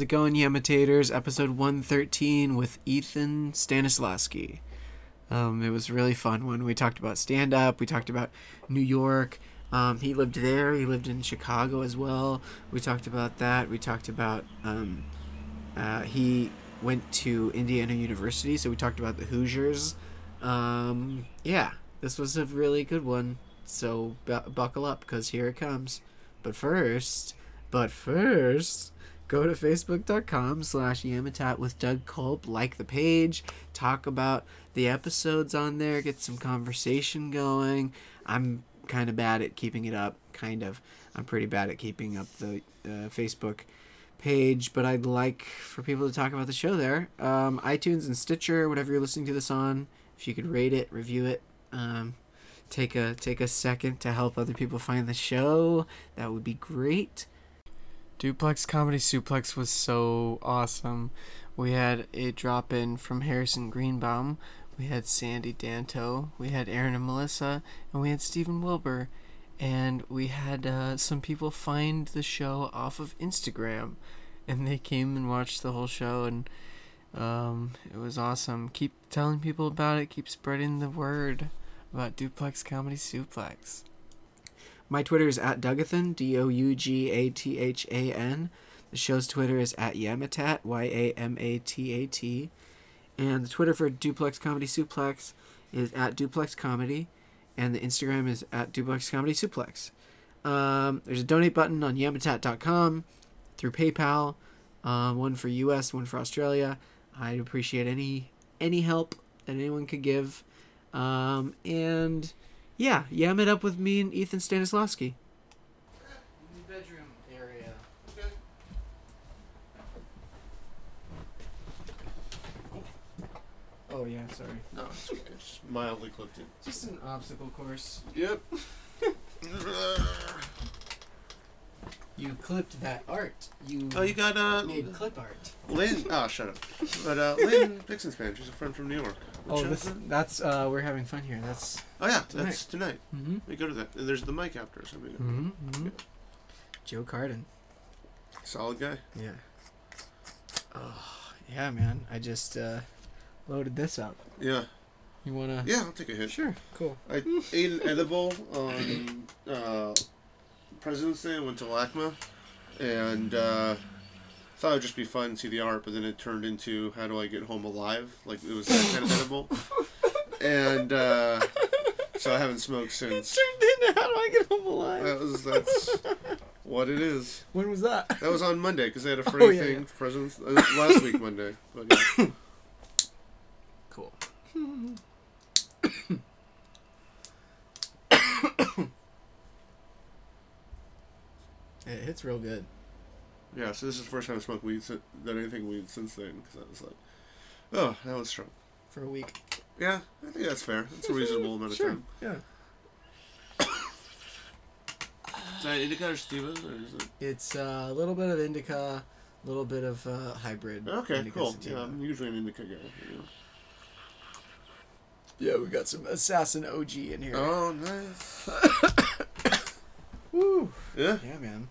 How's it going, Yamitators? Episode 113 with Ethan Stanislawski. Um, it was really fun one. We talked about stand up, we talked about New York. Um, he lived there, he lived in Chicago as well. We talked about that. We talked about um, uh, he went to Indiana University, so we talked about the Hoosiers. Um, yeah, this was a really good one. So bu- buckle up because here it comes. But first, but first, go to facebook.com slash yamatat with Doug Culp, like the page, talk about the episodes on there, get some conversation going. I'm kind of bad at keeping it up, kind of. I'm pretty bad at keeping up the uh, Facebook page, but I'd like for people to talk about the show there. Um, iTunes and Stitcher, whatever you're listening to this on, if you could rate it, review it, um, take a take a second to help other people find the show, that would be great. Duplex Comedy Suplex was so awesome. We had a drop in from Harrison Greenbaum. We had Sandy Danto. We had Aaron and Melissa. And we had Stephen Wilbur. And we had uh, some people find the show off of Instagram. And they came and watched the whole show. And um, it was awesome. Keep telling people about it. Keep spreading the word about Duplex Comedy Suplex. My Twitter is at Dougathan, D O U G A T H A N. The show's Twitter is at Yamatat, Y A M A T A T. And the Twitter for Duplex Comedy Suplex is at Duplex Comedy. And the Instagram is at Duplex Comedy Suplex. Um, there's a donate button on yamatat.com through PayPal. Um, one for US, one for Australia. I'd appreciate any any help that anyone could give. Um, and yeah, yam it up with me and Ethan Stanislawski. Bedroom area. Okay. Oh yeah, sorry. No, it's okay. Just mildly clipped it. Just an obstacle course. Yep. You clipped that art. You, oh, you got uh, made clip art. Lynn. Oh, shut up. But uh, Lynn Dixon's fan. She's a friend from New York. What Oh, show this, is that? that's uh, we're having fun here. That's Oh yeah, that's tonight. mm-hmm. We go to that. And there's the mic after, so we go. Mm-hmm. Joe Carden. Solid guy. Yeah. Oh yeah, man. I just uh, loaded this up. Yeah. You wanna? Yeah, I'll take a hit. Sure. Cool. I ate an edible on uh, President's Day. I went to LACMA, and uh, thought it would just be fun to see the art, but then it turned into how do I get home alive? Like it was that kind of edible. And uh, so I haven't smoked since. turned into how do I get home alive? That was that's what it is. when was that? That was on Monday because they had a free Oh, yeah, thing yeah. President's uh, last week Monday. But yeah. Cool. it hits real good. yeah, so this is the first time I smoked weed si- that anything weed since then because I was like, oh, that was strong. For a week. Yeah, I think that's fair. That's a reasonable amount of Sure. time. Yeah. Is that indica or sativa? Or is it... It's uh, a little bit of indica, a little bit of uh, hybrid. Okay, indica cool. sativa. Yeah, I'm usually an indica guy. You know. Yeah, we got some assassin OG in here. Oh, nice. Woo. Yeah, Yeah, man.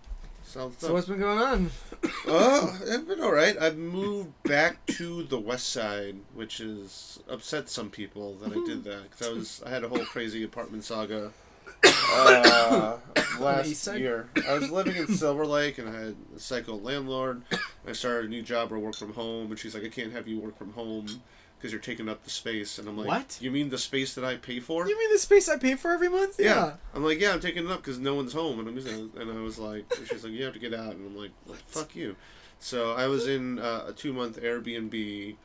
Solid So what's been going on? oh, it's been all right. I've moved back to the west side, which has upset some people that I did that because I was I had a whole crazy apartment saga uh, last year. I was living in Silver Lake and I had a psycho landlord. I started a new job where I work from home, and she's like, "I can't have you work from home because you're taking up the space." And I'm like, What? You mean the space that I pay for?" You mean the space I pay for every month? Yeah. I'm like, yeah, I'm taking it up because no one's home, and I'm. And I was like, she's like, you have to get out, and I'm like, well, fuck you. So I was in uh, a two month Airbnb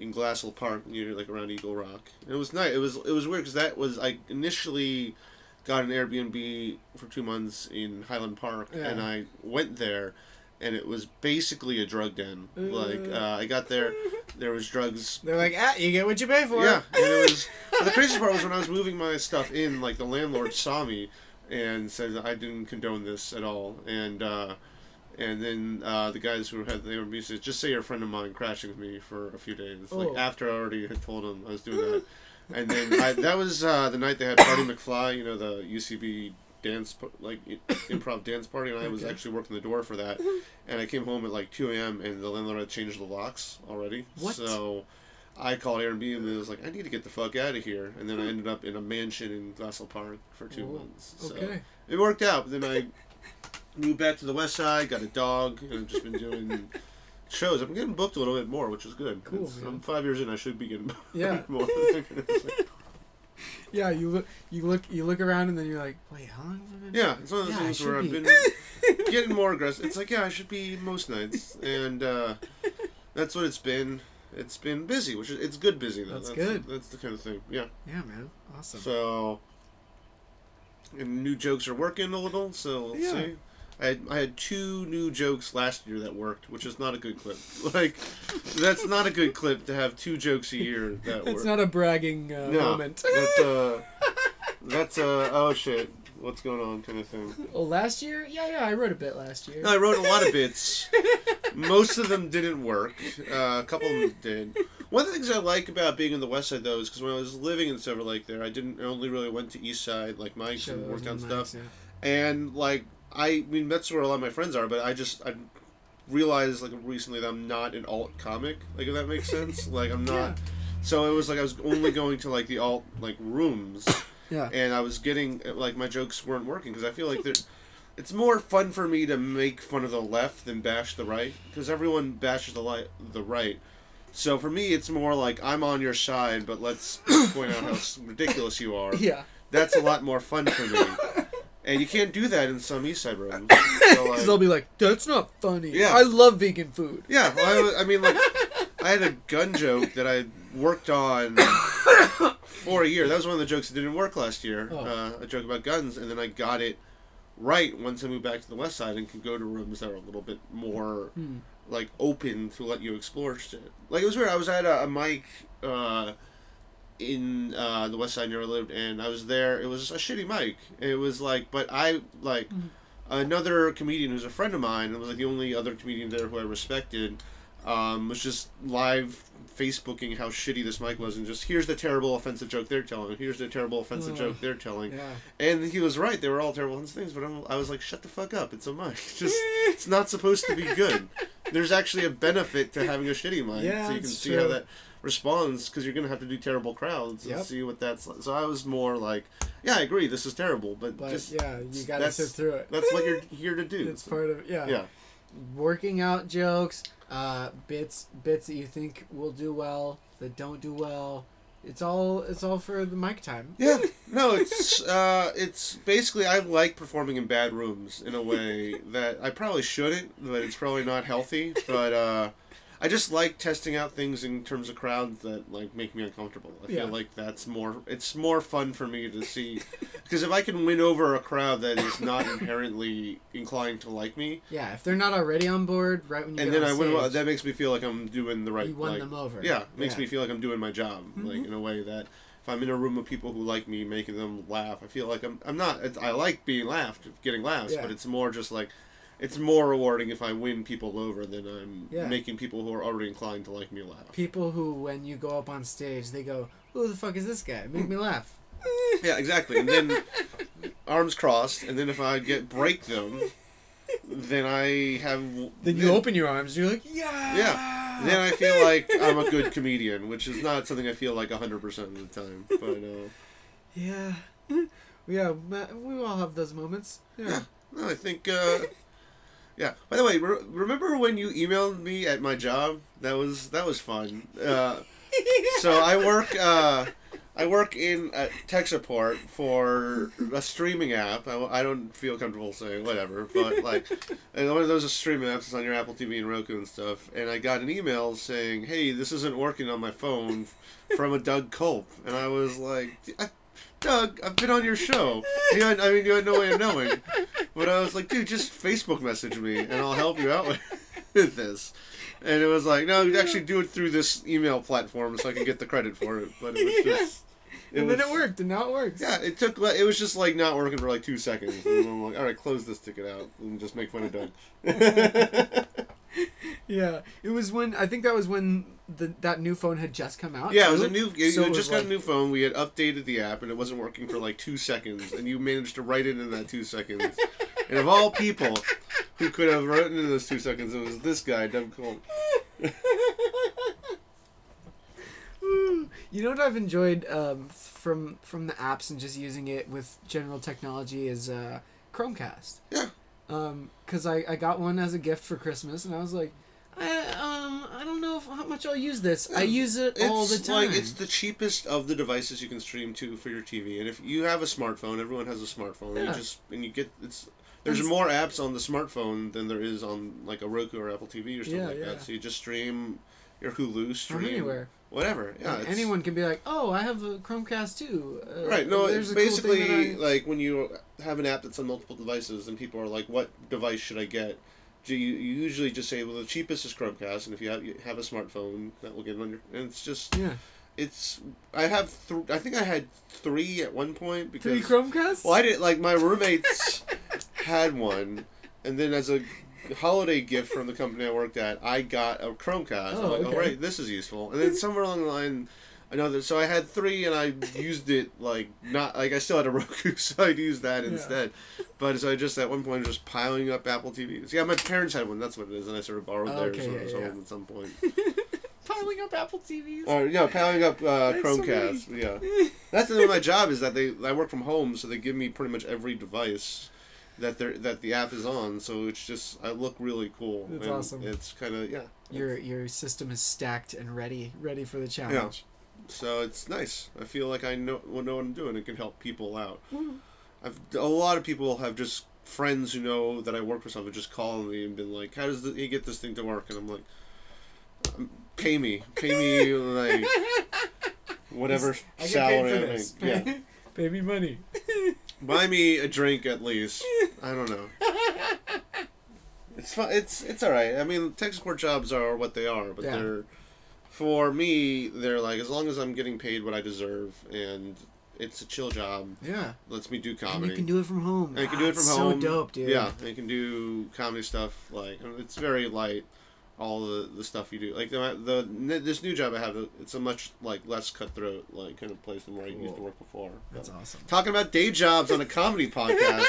in Glassell Park near like around Eagle Rock. And it was nice. It was it was weird because that was I initially got an Airbnb for two months in Highland Park, Yeah. and I went there. And it was basically a drug den. Like Uh. uh, I got there, there was drugs They're like, ah, you get what you pay for. yeah, and it was. the craziest part was when I was moving my stuff in. Like the landlord saw me and said I didn't condone this at all, and uh, and then uh, the guys who had the Airbnb said, "Just say you're a friend of mine crashing with me for a few days." Like Oh. after I already had told them I was doing that, and then I, that was uh, the night they had Marty McFly, you know, the UCB dance like improv dance party, and I was Okay. actually working the door for that. Mm-hmm. And I came home at like two a.m. and the landlord had changed the locks already. What? So. I called Airbnb and was like, I need to get the fuck out of here. And then I ended up in a mansion in Glassell Park for two Oh, months. So Okay. it worked out. But then I moved back to the west side, got a dog, and I've just been doing shows. I'm getting booked a little bit more, which is good. Cool, I'm five years in. I should be getting Yeah. more. Yeah, you look, you look, you look around, and then you're like, wait, how long have I been? yeah, it's one of those Yeah, things where should I've been getting more aggressive. It's like, yeah, I should be most nights, and uh, that's what it's been. It's been busy, which is it's good busy though. That's good. That's the kind of thing. Yeah. Yeah, man, awesome. So, and new jokes are working a little. So we'll Yeah. see. I had, I had two new jokes last year that worked, which is not a good clip. Like, that's not a good clip to have two jokes a year that It's work. not a bragging uh, no, moment. that's a that's a oh shit, what's going on kind of thing. Oh, last year? Yeah, yeah, I wrote a bit last year. I wrote a lot of bits. Most of them didn't work. Uh, a couple of them did. One of the things I like about being in the West Side though is because when I was living in Silver Lake there, I didn't I only really went to East Side like mics and worked on and stuff. yeah. and like I mean that's where a lot of my friends are, but I just I realized like recently that I'm not an alt comic, like if that makes sense. like I'm not. Yeah. So it was like I was only going to like the alt like rooms, Yeah. and I was getting like my jokes weren't working because I feel like there's. It's more fun for me to make fun of the left than bash the right because everyone bashes the light the right. So for me, it's more like I'm on your side, but let's point out how ridiculous you are Yeah. that's a lot more fun for me. And you can't do that in some East Side rooms. So, Because like, they'll be like, that's not funny. Yeah. I love vegan food. yeah, well, I, I mean, like, I had a gun joke that I worked on for a year. That was one of the jokes that didn't work last year. Oh. Uh, a joke about guns, and then I got it right once I moved back to the West Side and could go to rooms that were a little bit more Hmm. like open to let you explore shit. Like it was weird. I was at a, a mic uh, in uh, the West Side I lived, and I was there. It was a shitty mic. It was like, but I like another comedian who's a friend of mine. It was like the only other comedian there who I respected. Um, was just live Facebooking how shitty this mic was, and just here's the terrible offensive joke they're telling. Here's the terrible offensive Oh. joke they're telling. Yeah. And he was right. They were all terrible things, but I'm, I was like, shut the fuck up. It's a mic. Just it's not supposed to be good. There's actually a benefit to having a shitty mic, Yeah, so you can see true. how that responds because you're gonna have to do terrible crowds and Yep. see what that's like. So I was more like, yeah, I agree. This is terrible, but, But just yeah, you gotta sit through it. that's what you're here to do. It's part of yeah. yeah. Working out jokes, uh, bits bits that you think will do well that don't do well. It's all it's all for the mic time. Yeah, no, it's uh, it's basically I like performing in bad rooms in a way that I probably shouldn't, but it's probably not healthy. But uh, I just like testing out things in terms of crowds that like make me uncomfortable. I Yeah. feel like that's more it's more fun for me to see because if I can win over a crowd that is not inherently inclined to like me, Yeah, if they're not already on board, right when you and then I on win, that makes me feel like I'm doing the right. you won like, them over. yeah, it makes Yeah. me feel like I'm doing my job, like Mhm. in a way that if I'm in a room of people who like me, making them laugh, I feel like I'm. I'm not. It's, I like being laughed, getting laughs, Yeah. but it's more just like, it's more rewarding if I win people over than I'm Yeah. making people who are already inclined to like me laugh. People who, when you go up on stage, they go, "Who the fuck is this guy? Make me laugh." Yeah, exactly. And then arms crossed, and then if I get break them, then I have. Then you open your arms. You're like, "Yeah." Yeah. Then I feel like I'm a good comedian, which is not something I feel like 100% of the time. But uh, Yeah. Yeah, we all have those moments. Yeah. No, I think. Uh, yeah. By the way, re- remember when you emailed me at my job? That was that was fun. Uh, so I work. Uh, I work in uh, tech support for a streaming app. I, I don't feel comfortable saying whatever, but like, and one of those streaming apps is on your Apple TV and Roku and stuff. And I got an email saying, "Hey, this isn't working on my phone," from a Doug Culp, and I was like, I, "Doug, I've been on your show. You had, I mean, you had no way of knowing." But I was like, "Dude, just Facebook message me, and I'll help you out with, with this." And it was like, "No, you actually do it through this email platform, so I can get the credit for it." But it was just. And then it worked, and now it works. yeah, it took. It was just like not working for like two seconds. And I'm like, all right, close this ticket out and just make fun of Doug. Yeah, it was when I think that was when the that new phone had just come out. Yeah, it was a new. You So had just got like- a new phone. We had updated the app, and it wasn't working for like two seconds. And you managed to write it in that two seconds. And of all people who could have written in those two seconds, it was this guy, Doug Cole. You know what I've enjoyed um, from from the apps and just using it with general technology is uh, Chromecast. Yeah. Um, cause I, I got one as a gift for Christmas and I was like, I um I don't know if, how much I'll use this. I use it all the time. like it's the cheapest of the devices you can stream to for your TV. And if you have a smartphone, everyone has a smartphone. Yeah. And You just and you get it's. There's more apps on the smartphone than there is on like a Roku or Apple TV or something Yeah, like yeah. that. So you just stream your Hulu, from stream anywhere. Whatever. Yeah, it's- anyone can be like, oh, I have a Chromecast too. Uh, Right. No, it's a cool basically I- like when you have an app that's on multiple devices, and people are like, "What device should I get?" Do You, you usually just say, "Well, the cheapest is Chromecast," and if you have you have a smartphone, that will get it on your. And it's just yeah, it's. I have th- I think I had three at one point because. three Chromecasts. well, I did like my roommates had one, and then as a holiday gift from the company I worked at, I got a Chromecast. Oh, I'm like, okay. oh right, this is useful. And then somewhere along the line, another. So I had three, and I used it like not like I still had a Roku, so I'd use that Yeah. instead. But so I just at one point just piling up Apple TVs. Yeah, my parents had one. That's what it is, and I sort of borrowed Oh, theirs okay, yeah, yeah, at some point. piling up Apple TVs. Or yeah, piling up uh, That's so yeah, that's the name of my job is that they I work from home, so they give me pretty much every device that they that the app is on. So it's just I look really cool. And awesome. It's kind of yeah. Your your system is stacked and ready, ready for the challenge. Yeah. So it's nice. I feel like I know well, know what I'm doing and can help people out. Mhm. I've a lot of people have just friends who know that I work for something just call me and been like, "How does he get this thing to work?" And I'm like, um, "Pay me, pay me like whatever salary I make. Yeah, Pay me money. buy me a drink at least. I don't know. It's fun. It's it's all right. I mean, tech support jobs are what they are, but Yeah. they're for me. They're like as long as I'm getting paid what I deserve, and it's a chill job. Yeah. Lets me do And comedy. you can do it from home. And you can Ah, do it from home. So dope, dude. Yeah, and you can do comedy stuff. Like it's very light. All the, the stuff you do, like the, the this new job I have, it's a much like less cutthroat like kind of place than where I used to work before. That's But awesome. Talking about day jobs on a comedy podcast.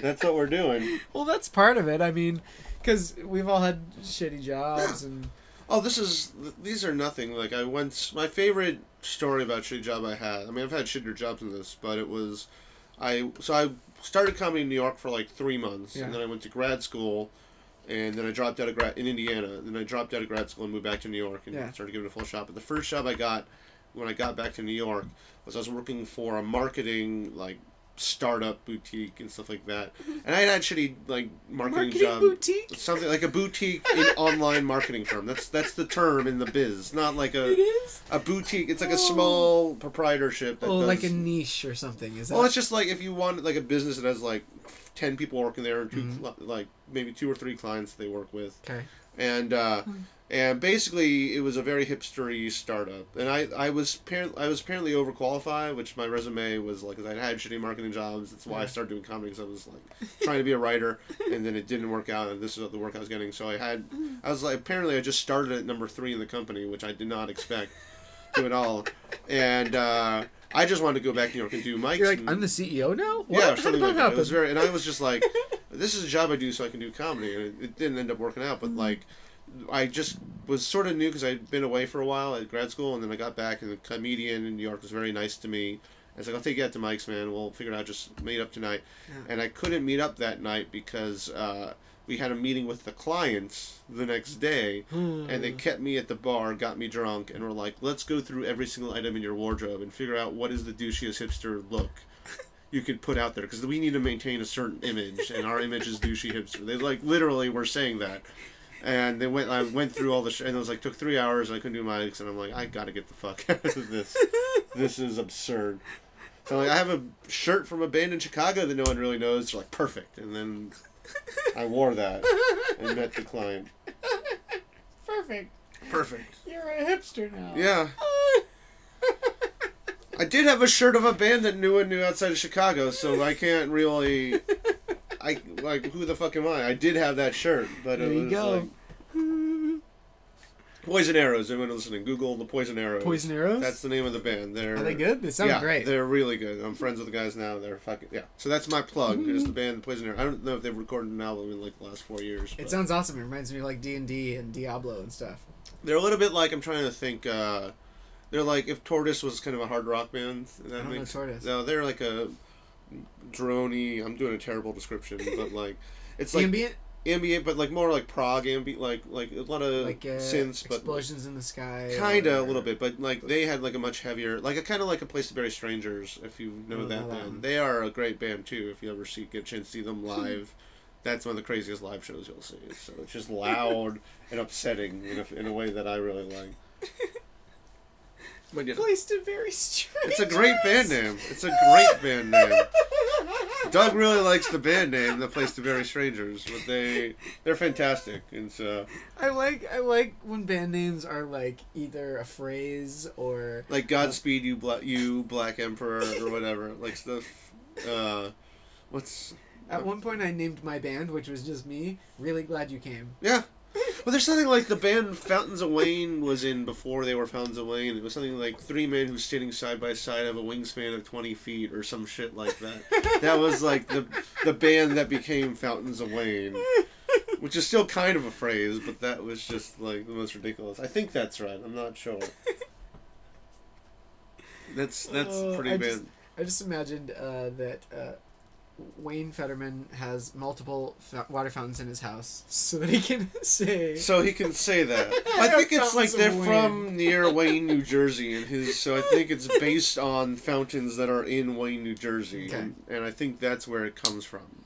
That's what we're doing. Well, that's part of it. I mean, because we've all had shitty jobs and Oh, this is these are nothing. Like I once, my favorite story about shitty job I had. I mean, I've had shittier jobs than this, but it was, I so I started comedy in New York for like three months, Yeah. and then I went to grad school, and then I dropped out of grad in Indiana. And Then I dropped out of grad school and moved back to New York and Yeah. started giving it a full shot. But the first job I got when I got back to New York was I was working for a marketing like startup boutique and stuff like that, and I had shitty like marketing, marketing job boutique. something like a boutique in online marketing firm. That's that's the term in the biz, not like a is. a boutique. It's like a Oh. small proprietorship. That Oh, does, like a niche or something. Is that? well, it's just like if you want like a business that has like ten people working there and 2 Mhm. cli- like maybe two or three clients they work with, okay. and uh, Hmm. and basically it was a very hipstery startup. And I I was apparently I was apparently overqualified, which my resume was like 'cause I had shitty marketing jobs. That's why I started doing comedy because I was like trying to be a writer, and then it didn't work out, and this is the work I was getting. So I had I was like apparently I just started at number three in the company, which I did not expect to at all, and. uh I just wanted to go back to New York and do mics. You're like, and- I'm the CEO now. What? yeah, How something like that that. It was very, and I was just like, this is a job I do so I can do comedy, and it, it didn't end up working out. But Mm-hmm. like, I just was sort of new because I'd been away for a while at grad school, and then I got back, and the comedian in New York was very nice to me. I was like, I'll take you out to mics, man. We'll figure it out. Just meet up tonight. Yeah. And I couldn't meet up that night because uh, we had a meeting with the clients the next day, and Hmm. they kept me at the bar, got me drunk, and were like, "Let's go through every single item in your wardrobe and figure out what is the douchiest hipster look you could put out there because we need to maintain a certain image, and our image is douchey hipster." They like literally were saying that, and they went. I went through all the sh- and it was like took three hours. And I couldn't do mics, and I'm like, I gotta get the fuck out of this. this is absurd. So like, I have a shirt from a band in Chicago that no one really knows. They're like perfect, and then I wore that and met the client. Perfect. Perfect. You're a hipster now. Yeah. I did have a shirt of a band that knew and knew outside of Chicago, so I can't really. I like who the fuck am I? I did have that shirt, but There it you was go. like Poison Arrows. Anyone listening? Google the Poison Arrows. Poison Arrows. That's the name of the band. They're Are they good? They sound yeah, great. They're really good. I'm friends with the guys now. They're fucking yeah. So that's my plug. Mm-hmm. Is the band Poison Arrows. I don't know if they've recorded an album in like the last four years. It but sounds awesome. It reminds me of like D and D and Diablo and stuff. They're a little bit like I'm trying to think. uh They're like if Tortoise was kind of a hard rock band. That I don't know Tortoise. no. They're like a drony. I'm doing a terrible description, but like it's like Ambient, ambient, but like more like prog ambient, like like a lot of like uh, synths, but explosions in the sky. Kinda a little bit, but like they had like a much heavier, like a kind of like a place to bury strangers. If you know know that band, they are a great band too. If you ever see get a chance to see them live, that's one of the craziest live shows you'll see. So it's just loud and upsetting in a, in a way that I really like. But you know, Place to very strange. it's a great band name. It's a great band name. Doug really likes the band name, "The Place to Bury Strangers," but they they're fantastic. And so I like I like when band names are like either a phrase or like Godspeed you black you Black Emperor or whatever like stuff. Uh, what's at one point I named my band, which was just me. Really glad you came. yeah. Well, there's something like the band Fountains of Wayne was in before they were Fountains of Wayne. It was something like three men who sitting side by side have a wingspan of twenty feet or some shit like that. that was like the the band that became Fountains of Wayne, which is still kind of a phrase, but that was just like the most ridiculous. I think that's right. I'm not sure. That's that's Oh, pretty I bad. just- I just imagined uh, that uh, Wayne Fetterman has multiple fa- water fountains in his house, so that he can say. So he can say that. I think it's like they're of from near Wayne, New Jersey, and his. So I think it's based on fountains that are in Wayne, New Jersey, Okay. and, and I think that's where it comes from.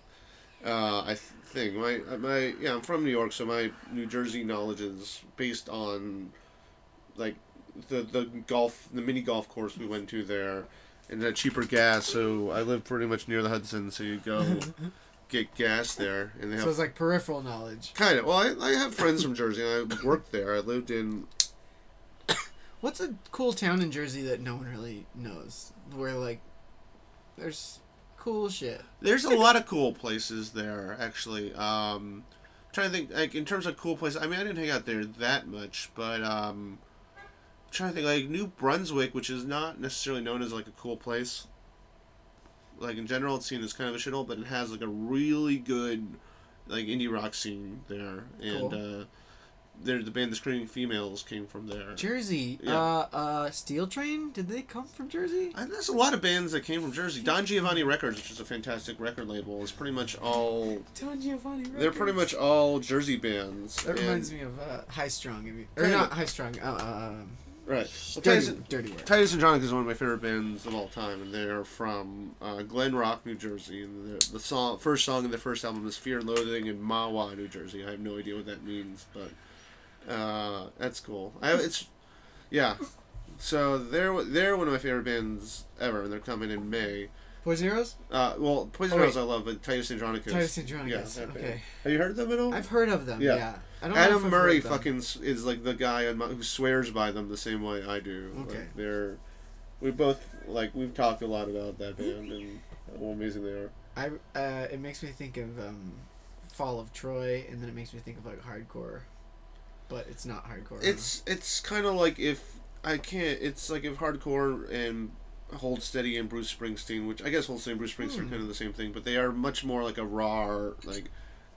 Uh, I think my my yeah, I'm from New York, so my New Jersey knowledge is based on like the the golf, the mini golf course we went to there, and the cheaper gas. So I live pretty much near the Hudson, so you go get gas there, and they have so it's like peripheral knowledge. Kind of. Well, I, I have friends from Jersey. and I worked there. I lived in. What's a cool town in Jersey that no one really knows? Where like, there's cool shit. There's a lot of cool places there, actually. Um, trying to think, like in terms of cool places. I mean, I didn't hang out there that much, but um, trying to think, like New Brunswick, which is not necessarily known as like a cool place. Like in general, it's seen as kind of a shithole, but it has like a really good, like indie rock scene there, and Cool. uh, there the band The Screaming Females came from there. Jersey, Yeah. uh, uh, Steel Train. Did they come from Jersey? And there's a lot of bands that came from Jersey. Don Giovanni Records, which is a fantastic record label, is pretty much all. Don Giovanni. They're pretty much all Jersey bands. That reminds me of uh, High Strung. Or not High Strung. Uh, um, right. Well, dirty, Titus, dirty work. Titus Andronicus is one of my favorite bands of all time, and they're from uh, Glen Rock, New Jersey. And the, the song, first song in the first album is "Fear and Loathing" in Mahwah, New Jersey. I have no idea what that means, but uh, that's cool. I, it's yeah. So they're they're one of my favorite bands ever, and they're coming in May. Poison Heroes. Uh, well, Poison Oh, wait. Rose I love, but Titus Andronicus. Titus Andronicus, that band. okay. Have you heard of them at all? I've heard of them. Yeah. Yeah. I don't know if Adam Murray fucking is like the guy my, who swears by them the same way I do. Like, Okay. they're we both like we've talked a lot about that band and how amazing they are. I uh, it makes me think of um, Fall of Troy, and then it makes me think of like hardcore, but it's not hardcore. It's it's kind of like if I can't. It's like if hardcore and Hold Steady and Bruce Springsteen, which I guess Hold Steady and Bruce Springsteen are Hmm. kind of the same thing, but they are much more like a raw, like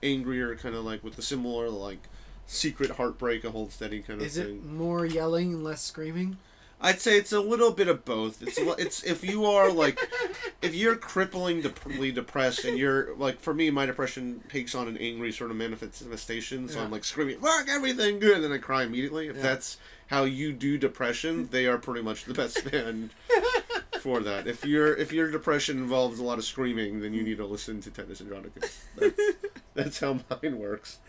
angrier kind of like with the similar like secret heartbreak a Hold Steady kind of Is thing. it more yelling and less screaming? I'd say it's a little bit of both. It's it's if you are like if you're crippling dep- depressed and you're like for me my depression takes on an angry sort of manifestation so Yeah. I'm like screaming fuck everything good and then I cry immediately. If Yeah. that's how you do depression, they are pretty much the best band for that. If your if your depression involves a lot of screaming, then you need to listen to Titus Andronicus. That's, that's how mine works.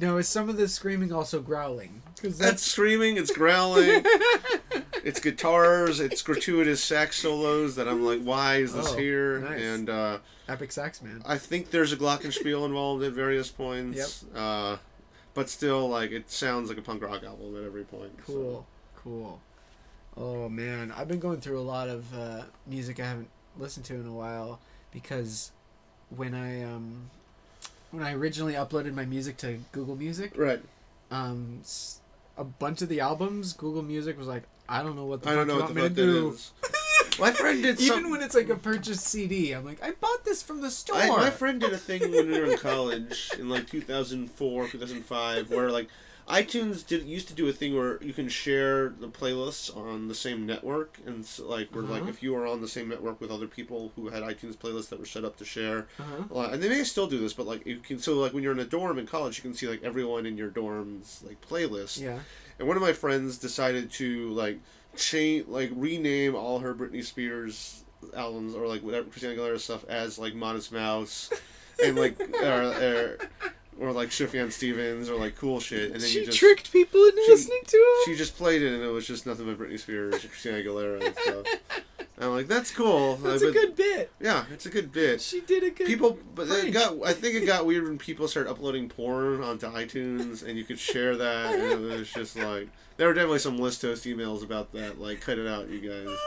No, is some of the screaming also growling? Because That's that's screaming, it's growling, it's guitars, it's gratuitous sax solos that I'm like, why is this Oh, here? nice. And uh, epic sax man. I think there's a glockenspiel involved at various points. Uh, but still, like, it sounds like a punk rock album at every point. so. Cool, cool. Oh man, I've been going through a lot of uh, music I haven't listened to in a while because when I um when I originally uploaded my music to Google Music, Right. um, a bunch of the albums, Google Music was like, I don't know what the I fuck don't know you what want the me fuck to do. is. My friend did Even some. when it's like a purchased CD, I'm like, I bought this from the store. I, my friend did a thing when we were in college in like 2004, 2005, where like iTunes did used to do a thing where you can share the playlists on the same network, and so, like where like Uh-huh. if you were on the same network with other people who had iTunes playlists that were set up to share, Uh-huh. uh, and they may still do this, but like you can so like when you're in a dorm in college, you can see like everyone in your dorm's like playlist. Yeah. And one of my friends decided to like change, like rename all her Britney Spears albums or like whatever Christina Aguilera stuff as like Modest Mouse, and like or, or, or like Sufjan Stevens or like cool shit. And then she you just tricked people into she- listening to him. she just played it and it was just nothing but Britney Spears, or Christina Aguilera and stuff. And I'm like, that's cool. That's Like, a but- good bit. Yeah, it's a good bit. She did a good. People, but it got. I think it got weird when people started uploading porn onto iTunes, and you could share that, and it was just like there were definitely some list toast emails about that. Like, cut it out, you guys.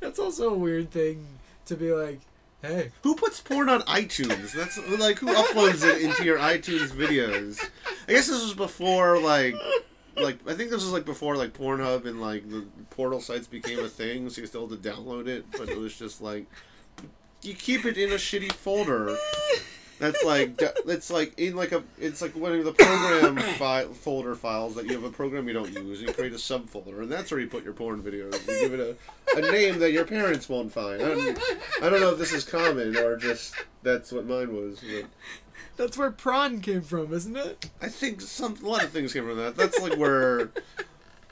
That's also a weird thing to be like, hey, Who puts porn on iTunes? That's like who uploads it into your iTunes videos. I guess this was before like. Like I think this was like before like Pornhub and like the portal sites became a thing, so you still had to download it. But it was just like you keep it in a shitty folder That's like it's like in like a it's like one of the program fi- folder files that you have a program you don't use. And you create a subfolder, and that's where you put your porn videos. You give it a, a name that your parents won't find. I don't, I don't know if this is common or just that's what mine was. But That's where prawn came from, isn't it? I think some a lot of things came from that. That's like where.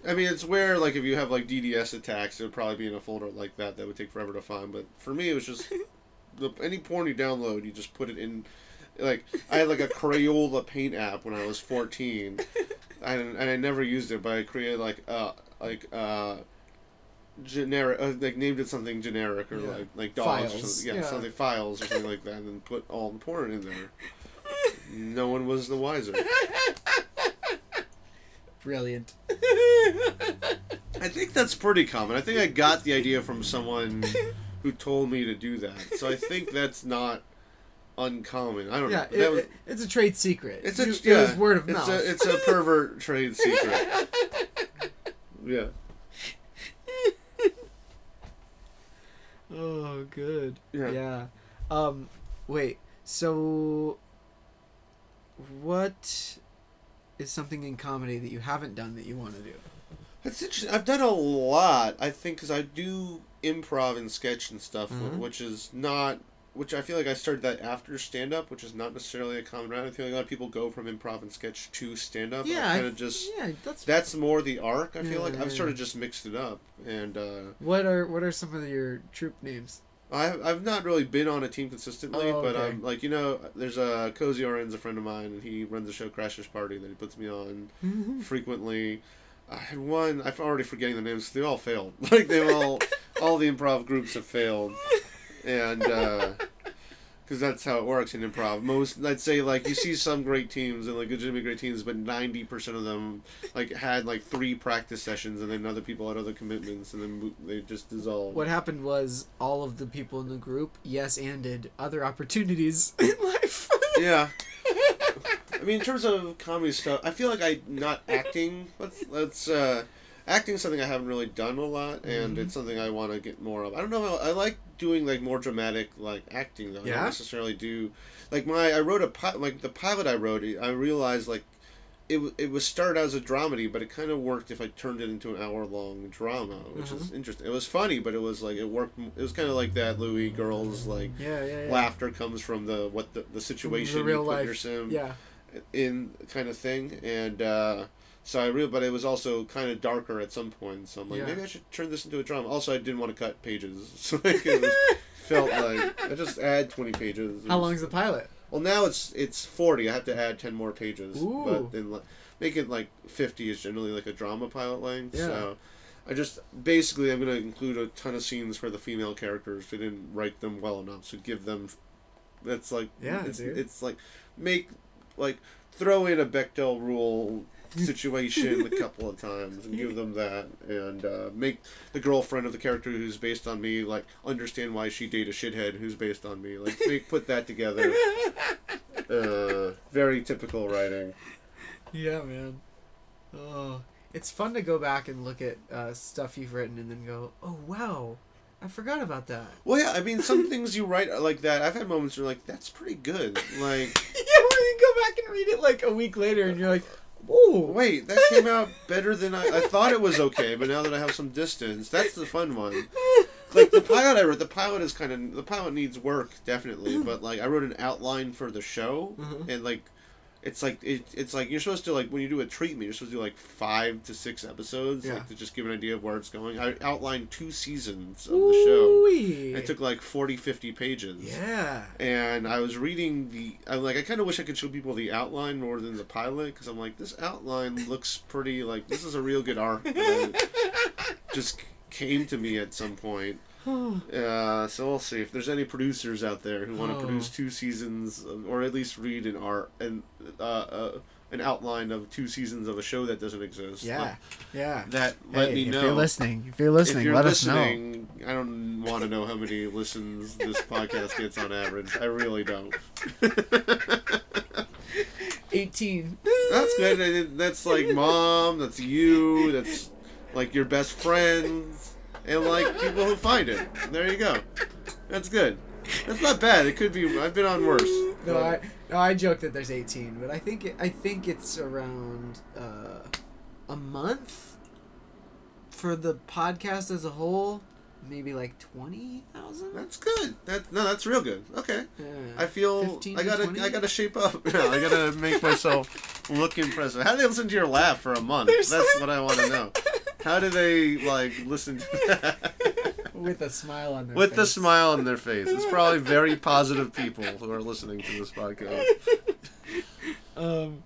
I mean, it's where like if you have like DDS attacks, it would probably be in a folder like that that would take forever to find. But for me, it was just the any porn you download, you just put it in. Like I had like a Crayola paint app when I was fourteen, and, and I never used it, but I created like uh like uh generic uh, like named it something generic or Yeah. like like or Files, something. Yeah, yeah. something files or something like that, and put all the porn in there. No one was the wiser. Brilliant. I think that's pretty common. I think I got the idea from someone who told me to do that. So I think that's not uncommon. I don't yeah, know. it, was, it's a trade secret. it's a You- yeah, it word of it's mouth. A, it's a pervert trade secret. Yeah. oh, good. Yeah. Yeah. Um, wait. So, what is something in comedy that you haven't done that you want to do? That's interesting. I've done a lot. I think because I do improv and sketch and stuff, Mhm. which is not. Which I feel like I started that after stand up, which is not necessarily a common route. I feel like a lot of people go from improv and sketch to stand up. Yeah, kind of just. Yeah, that's That's more the arc. I feel like Yeah, I've yeah, sort of just mixed it up, and uh, what are what are some of your troop names? I've I've not really been on a team consistently, Oh, but. I'm like you know, there's a Cozy Oren's a friend of mine, and he runs a show Crashers Party that he puts me on frequently. I had one. I'm already forgetting the names. They all failed. Like they all, all the improv groups have failed, and because that's how it works in improv. Most I'd say like you see some great teams and like legitimately great teams, but ninety percent of them like had like three practice sessions, and then other people had other commitments, and then they just dissolved. What happened was all of the people in the group yes anded other opportunities in life. Yeah. I mean, in terms of comedy stuff, I feel like I not acting. Let's let's uh, acting is something I haven't really done a lot, and Mhm. it's something I want to get more of. I don't know. I like doing like more dramatic like acting though. I Yeah? don't necessarily do like my. I wrote a pi- like the pilot I wrote. I realized like. It, it was started as a dramedy, but it kind of worked if I turned it into an hour long drama, which is interesting. It was funny, but it was like it worked. It was kind of like that Louie girls like yeah, yeah, yeah. laughter comes from the what the, the situation the real you put life. yourself Yeah. in kind of thing and uh so I real but it was also kind of darker at some point so I'm like Yeah. maybe I should turn this into a drama also I didn't want to cut pages so like it was, felt like I just add 20 pages How long is the pilot? well now it's it's 40 I have to add 10 more pages Ooh. but then like make it like 50 is generally like a drama pilot length Yeah. so I just basically I'm gonna include a ton of scenes for the female characters. They didn't write them well enough, so give them. That's like Yeah, it's, dude. it's like make like throw in a Bechdel rule situation a couple of times and give them that and uh, make the girlfriend of the character who's based on me like understand why she date a shithead who's based on me like make, put that together uh, very typical writing Yeah, man. Oh, it's fun to go back and look at uh, stuff you've written and then go, "Oh wow, I forgot about that." Well, yeah, I mean, some things you write are like that. I've had moments where like that's pretty good. Like, yeah, when you go back and read it like a week later, and you're like, "Oh, wait, that came out better than I, I thought it was okay, but now that I have some distance, that's the fun one. Like the pilot I wrote, the pilot is kind of the pilot needs work definitely, but like I wrote an outline for the show, Mhm. and like. It's like it, it's like you're supposed to like when you do a treatment, you're supposed to do like five to six episodes, Yeah. like to just give an idea of where it's going. I outlined two seasons of the show. Ooh-wee. It took like 40, 50 pages. Yeah. And I was reading the. I'm like, I kind of wish I could show people the outline more than the pilot because I'm like, this outline looks pretty like this is a real good arc. that just came to me at some point. Uh, so we'll see if there's any producers out there who want to Oh. produce two seasons or at least read an art and uh, uh, an outline of two seasons of a show that doesn't exist. yeah. Yeah. That let Hey, me if know. If you're listening, if you're listening, if you're let listening, I don't want to know how many listens this podcast gets on average. I really don't. 18. That's good. That's like mom. That's you. That's like your best friends and like people who find it. There you go. That's good. That's not bad. It could be. I've been on worse. No, I no, I joke that there's 18, but I think it, I think it's around uh, a month for the podcast as a whole. Maybe like twenty thousand. That's good. That no, that's real good. Okay. I feel 15 I gotta 20? I gotta shape up. Yeah, I gotta make myself look impressive. How do they listen to your laugh for a month? There's- That's what I want to know. How do they like listen to that? with a smile on their with the face. smile on their face? It's probably very positive people who are listening to this podcast. Um,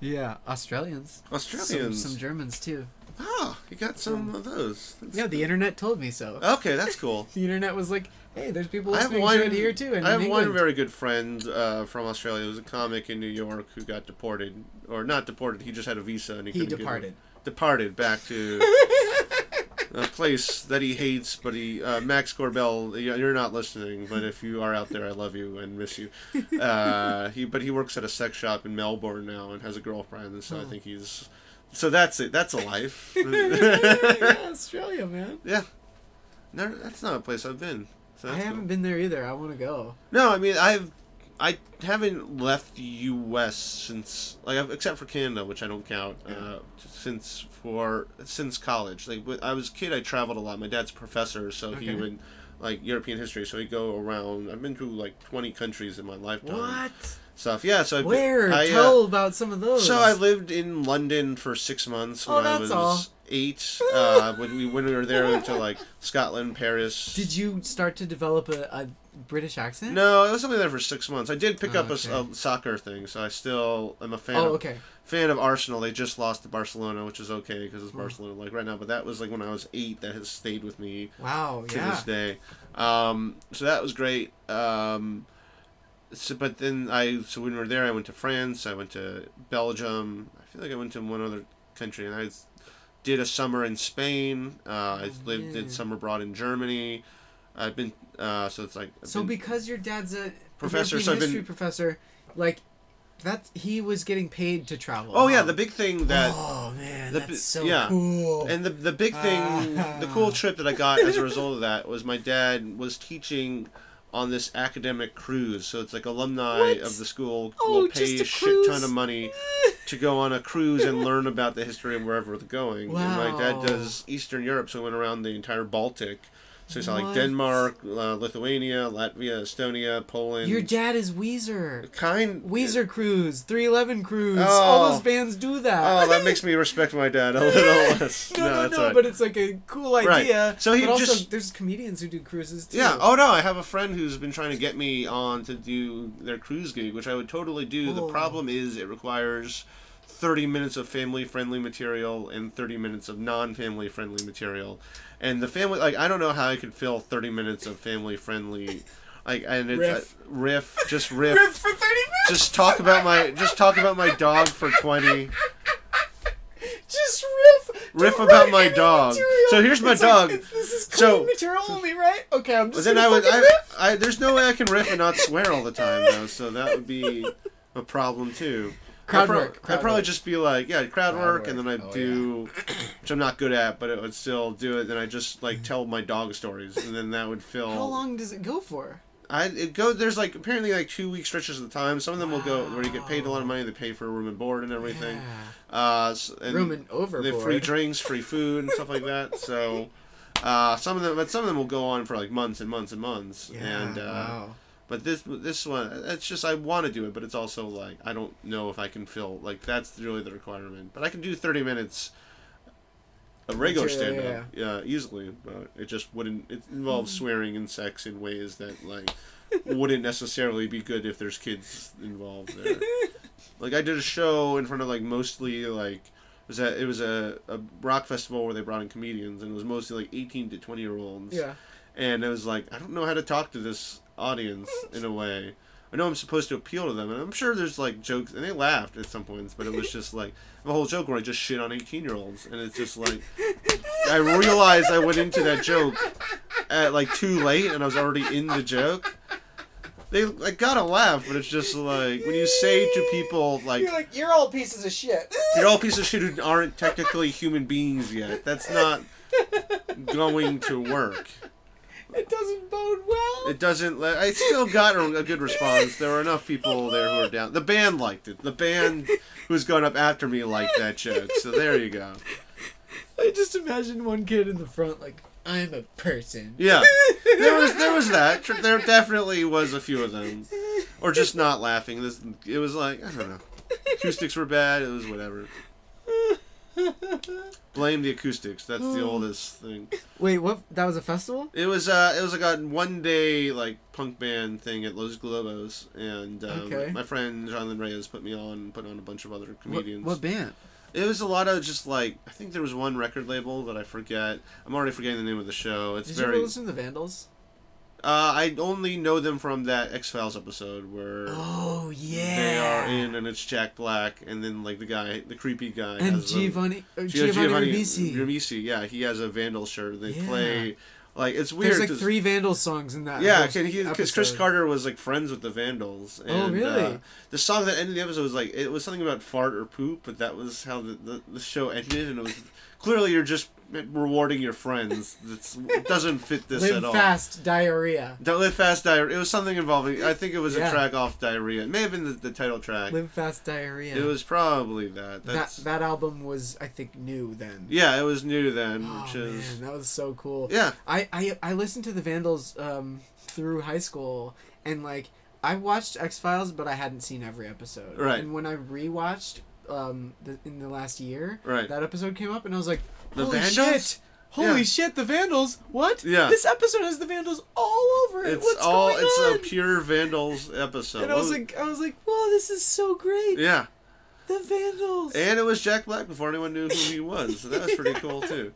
yeah, Australians. Australians. Some, some Germans too. Oh, you got some of those. That's- Yeah, the internet told me so. Okay, that's cool. The internet was like, "Hey, there's people I have listening one to it here too." And I have in one very good friend uh, from Australia. who's a comic in New York who got deported, or not deported. He just had a visa and he, He couldn't get it. departed. Departed back to a place that he hates. But he, uh, Max Corbell, you're not listening, but if you are out there, I love you and miss you. Uh, he, but he works at a sex shop in Melbourne now and has a girlfriend, so I Oh. think he's. So that's it. That's a life. yeah, Australia, man. yeah, no, that's not a place I've been. So I haven't cool. been there either. I want to go. No, I mean I've I haven't left the U.S. since like except for Canada, which I don't count. Uh, since for since college, like when I was a kid, I traveled a lot. My dad's a professor, so he Okay. would like European history, so he'd go around. I've been to like twenty countries in my lifetime. What? Stuff, yeah. So I've been- Where? I, uh, Tell about some of those. so I lived in London for six months Oh, when I that's was all. Eight. Uh, when we when we were there, we went to like Scotland, Paris. Did you start to develop a, a British accent? No, I was only there for six months. I did pick Oh, up okay. a, soccer thing, so I still am a fan. Oh, of, okay. Fan of Arsenal. They just lost to Barcelona, which is okay because it's Hmm. Barcelona like right now. But that was like when I was eight. That has stayed with me Wow. to Yeah. this day. Um, so that was great. Um, so, but then I so when we were there, I went to France. I went to Belgium. I feel like I went to one other country, and I did a summer in Spain. Uh, I Oh, lived yeah. did summer abroad in Germany. I've been uh, so it's like I've So because your dad's a Professor, so I've been- history professor, like that, he was getting paid to travel. Oh yeah, the big thing that oh man, the that's so yeah. cool. and the the big thing, the cool trip that I got as a result of that was my dad was teaching on this academic cruise. So it's like alumni What? of the school Oh, will pay a a shit ton of money to go on a cruise and learn about the history of wherever they're going. And my dad does Eastern Europe, so he went around the entire Baltic. So it's like Denmark, uh, Lithuania, Latvia, Estonia, Poland. Your dad is Weezer. kind Weezer Cruise, 311 Cruise. Oh. All those bands do that. Oh, that makes me respect my dad a little less. no, no, that's no, all right. but it's like a cool idea. Right. So he but also, just- there's comedians who do cruises too. Yeah. Oh no, I have a friend who's been trying to get me on to do their cruise gig, which I would totally do. The Oh. problem is it requires 30 minutes of family friendly material and 30 minutes of non family friendly material. And the family like I don't know how I could fill 30 minutes of family friendly like and it's Riff. uh, riff just riff, Riff for 30 minutes. just talk about my just talk about my dog for 20 Just riff. Riff about my dog. material. So here's my It's dog. it's- this is clean So- material only, right? Okay, I'm just then I would I, riff. I there's no way I can riff and not swear all the time though, so that would be a problem too. Crowd I'd, prob- work, crowd I'd probably work. just be like, yeah, crowd, Crowd work, and then. I'd Oh, do, which I'm not good at, but it would still do it. Then I just like tell my dog stories, and then that would fill. How long does it go for? I it go there's like apparently like two week stretches at the time. Some of them will go where you get paid a lot of money. They pay for a room and board and everything. Yeah. Uh, s- and Room and they have free drinks, free food, and stuff like that. So, uh, some of them, but some of them will go on for like months and months and months. Yeah. and uh, wow. But this this one, it's just I want to do it, but it's also like I don't know if I can fill like that's really the requirement. But I can do thirty minutes of regular stand up, yeah. easily. But it just wouldn't. It involves mm-hmm. swearing and sex in ways that like wouldn't necessarily be good if there's kids involved there. like I did a show in front of like mostly like. It was a, it was a, a rock festival where they brought in comedians and it was mostly like 18 to 20 year olds Yeah. and I was like, I don't know how to talk to this audience in a way. I know I'm supposed to appeal to them, and I'm sure there's like jokes, and they laughed at some points, but it was just like a whole joke where I just shit on 18 year olds, and it's just like I realized I went into that joke at like too late, and I was already in the joke. They like gotta laugh, but it's just like when you say to people like You're like you're all pieces of shit. you're all pieces of shit who aren't technically human beings yet. That's not going to work. It doesn't bode well. It doesn't. let- I still got a, a good response. There were enough people there who were down. The band liked it. The band who's going up after me liked that joke. So there you go. I just imagine one kid in the front like I'm a person. Yeah, there was there was that. There definitely was a few of them, or just not laughing. This it was like I don't know. Acoustics were bad. It was whatever. Blame the acoustics. That's the oldest thing. Wait, what? That was a festival? It was uh, it was like a one day like punk band thing at Los Globos, and um, Okay. my friend Jonathan Reyes put me on, put on a bunch of other What, comedians. what band? It was a lot of just like I think there was one record label that I forget. I'm already forgetting the name of the show. It's Did you very. ever listen to the Vandals? Uh, I only know them from that X Files episode where Oh yeah. they are in, and it's Jack Black, and then like the guy, the creepy guy, and has a- Giovanni uh, Giovanni, Ribisi. Ribisi, yeah, he has a Vandal shirt. They Yeah. play like it's weird. There's like three Vandals songs in that. Yeah, whole can he? Because Chris. Carter was like friends with the Vandals. And, Oh, really? Uh, the song that ended the episode was like it was something about fart or poop, but that was how the, the, the show ended, and it was clearly you're just rewarding your friends. That's it doesn't fit this Live at all. fast diarrhea. Don't live fast diarrhea. It was something involving. I think it was Yeah. a track off diarrhea. It may have been the, the title track. Live fast diarrhea. It was probably that. that that album was I think new then. yeah. It was new then, Oh which is man, that was so cool. yeah. I, I I listened to the Vandals um, through high school, and like I watched X Files, but I hadn't seen every episode. Right. And when I rewatched um, the, in the last year, Right. that episode came up, and I was like, The "Holy Vandals? shit! Holy Yeah. shit! The Vandals! What? Yeah. This episode has the Vandals all over it. It's What's all. going it's on?" a pure Vandals episode. and I was like, I was like, "Whoa, this is so great! yeah. The Vandals!" And it was Jack Black before anyone knew who he was. So that was pretty cool too.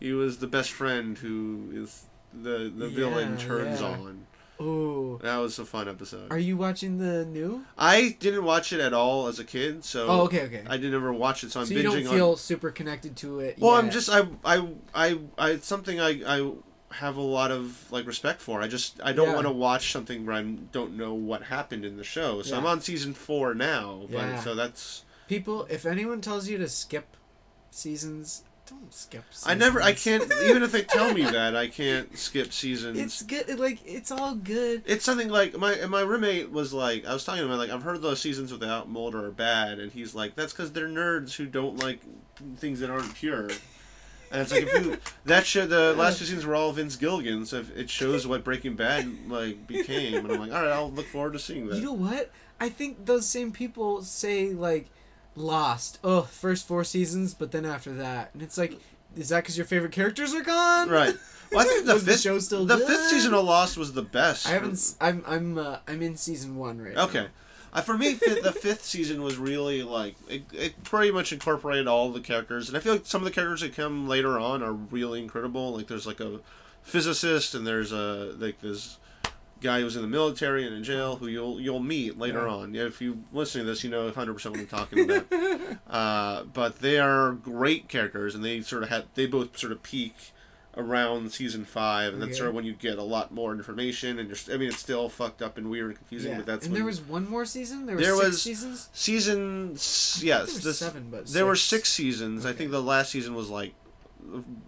He was the best friend who is the the villain turns yeah. on. That was a fun episode. Are you watching the new? I didn't watch it at all as a kid, so Oh, okay, okay. I didn't ever watch it. So I'm so binging you don't on. feel super connected to it. Well, I'm just I I I I it's something I I have a lot of like respect for. I just I don't Yeah. want to watch something where I don't know what happened in the show. So I'm on season four now, but Yeah. so that's People, if anyone tells you to skip seasons, don't skip. Seasons. I never I can't even if they tell me that I can't skip seasons. It's good. Like it's all good. It's something like my my roommate was like I was talking to him like I've heard those seasons without Mulder are bad and he's like that's because they're nerds who don't like things that aren't pure. And it's like if you that show the last two seasons were all Vince Gilligan, so if it shows what Breaking Bad like became, and I'm like, all right, I'll look forward to seeing that. You know what? I think those same people say like Lost. Oh, first four seasons, but then after that, and it's like, is that because your favorite characters are gone? right. Well, I think the fifth show still the good? fifth season of Lost was the best. I haven't. I'm. I'm. Uh, I'm in season one right now. Okay. Uh, for me, fifth, the fifth season was really like it, it. Pretty much incorporated all the characters, and I feel like some of the characters that come later on are really incredible. Like there's like a physicist, and there's a like this guy who was in the military and in jail who you'll you'll meet later Yeah. on. If you listen to this, you know 100 percent what I'm talking about. uh, but they are great characters, and they sort of had they both sort of peak around season five, and that's Okay. sort of when you get a lot more information. And you're, I mean, it's still fucked up and weird and confusing, Yeah. but that's and there was one more season. There was There six was- seasons. season. Yes, there were this, seven, but there were six. six seasons. I think the last season was like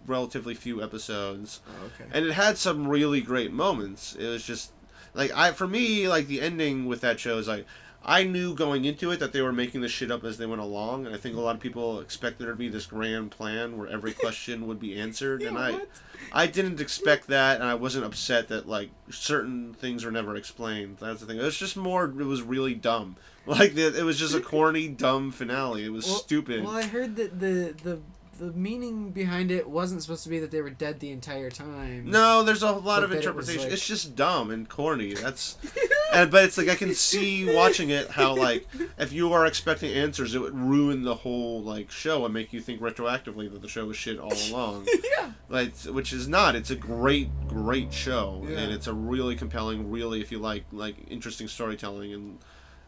relatively few episodes Oh, okay. and it had some really great moments. It was just like I for me like the ending with that show is like I knew going into it that they were making this shit up as they went along, and I think a lot of people expected there to be this grand plan where every question would be answered, and I what? I didn't expect that, and I wasn't upset that like certain things were never explained. That's the thing. It was just more. It was really dumb. Like it was just a corny, dumb finale. It was Well- stupid. Well, I heard that the the the meaning behind it wasn't supposed to be that they were dead the entire time. No, there's a lot of that it interpretation. like- It's just dumb and corny. That's, and but it's like I can see watching it how like if you are expecting answers, it would ruin the whole like show and make you think retroactively that the show was shit all along. yeah. like which is not. It's a great, great show, Yeah. and it's a really compelling, really if you like like interesting storytelling and.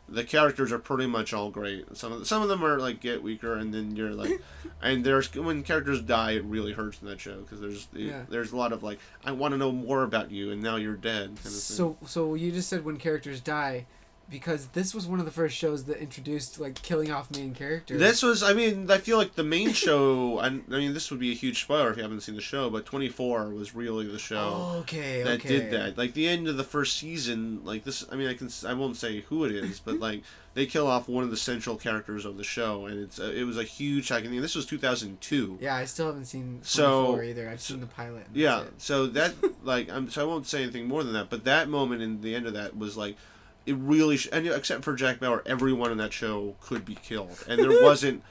The characters are pretty much all great. Some of the, some of them are like get weaker, and then you're like, and there's when characters die, it really hurts in that show because there's Yeah. there's a lot of like I want to know more about you, and now you're dead. Kind of thing. So so you just said when characters die, because this was one of the first shows that introduced like killing off main characters. this was, I mean, I feel like the main show. I, I mean, this would be a huge spoiler if you haven't seen the show, but 24 was really the show. Oh, okay. that okay. did that. Like the end of the first season, like this. I mean, I can I won't say who it is, but like they kill off one of the central characters of the show, and it's a, it was a huge shocking thing. This was two thousand two. Yeah, I still haven't seen So- 24 either. I've seen the pilot. Yeah, so that like I'm so I won't say anything more than that. But that moment in the end of that was like. It really, sh- and except for Jack Bauer, everyone in that show could be killed, and there wasn't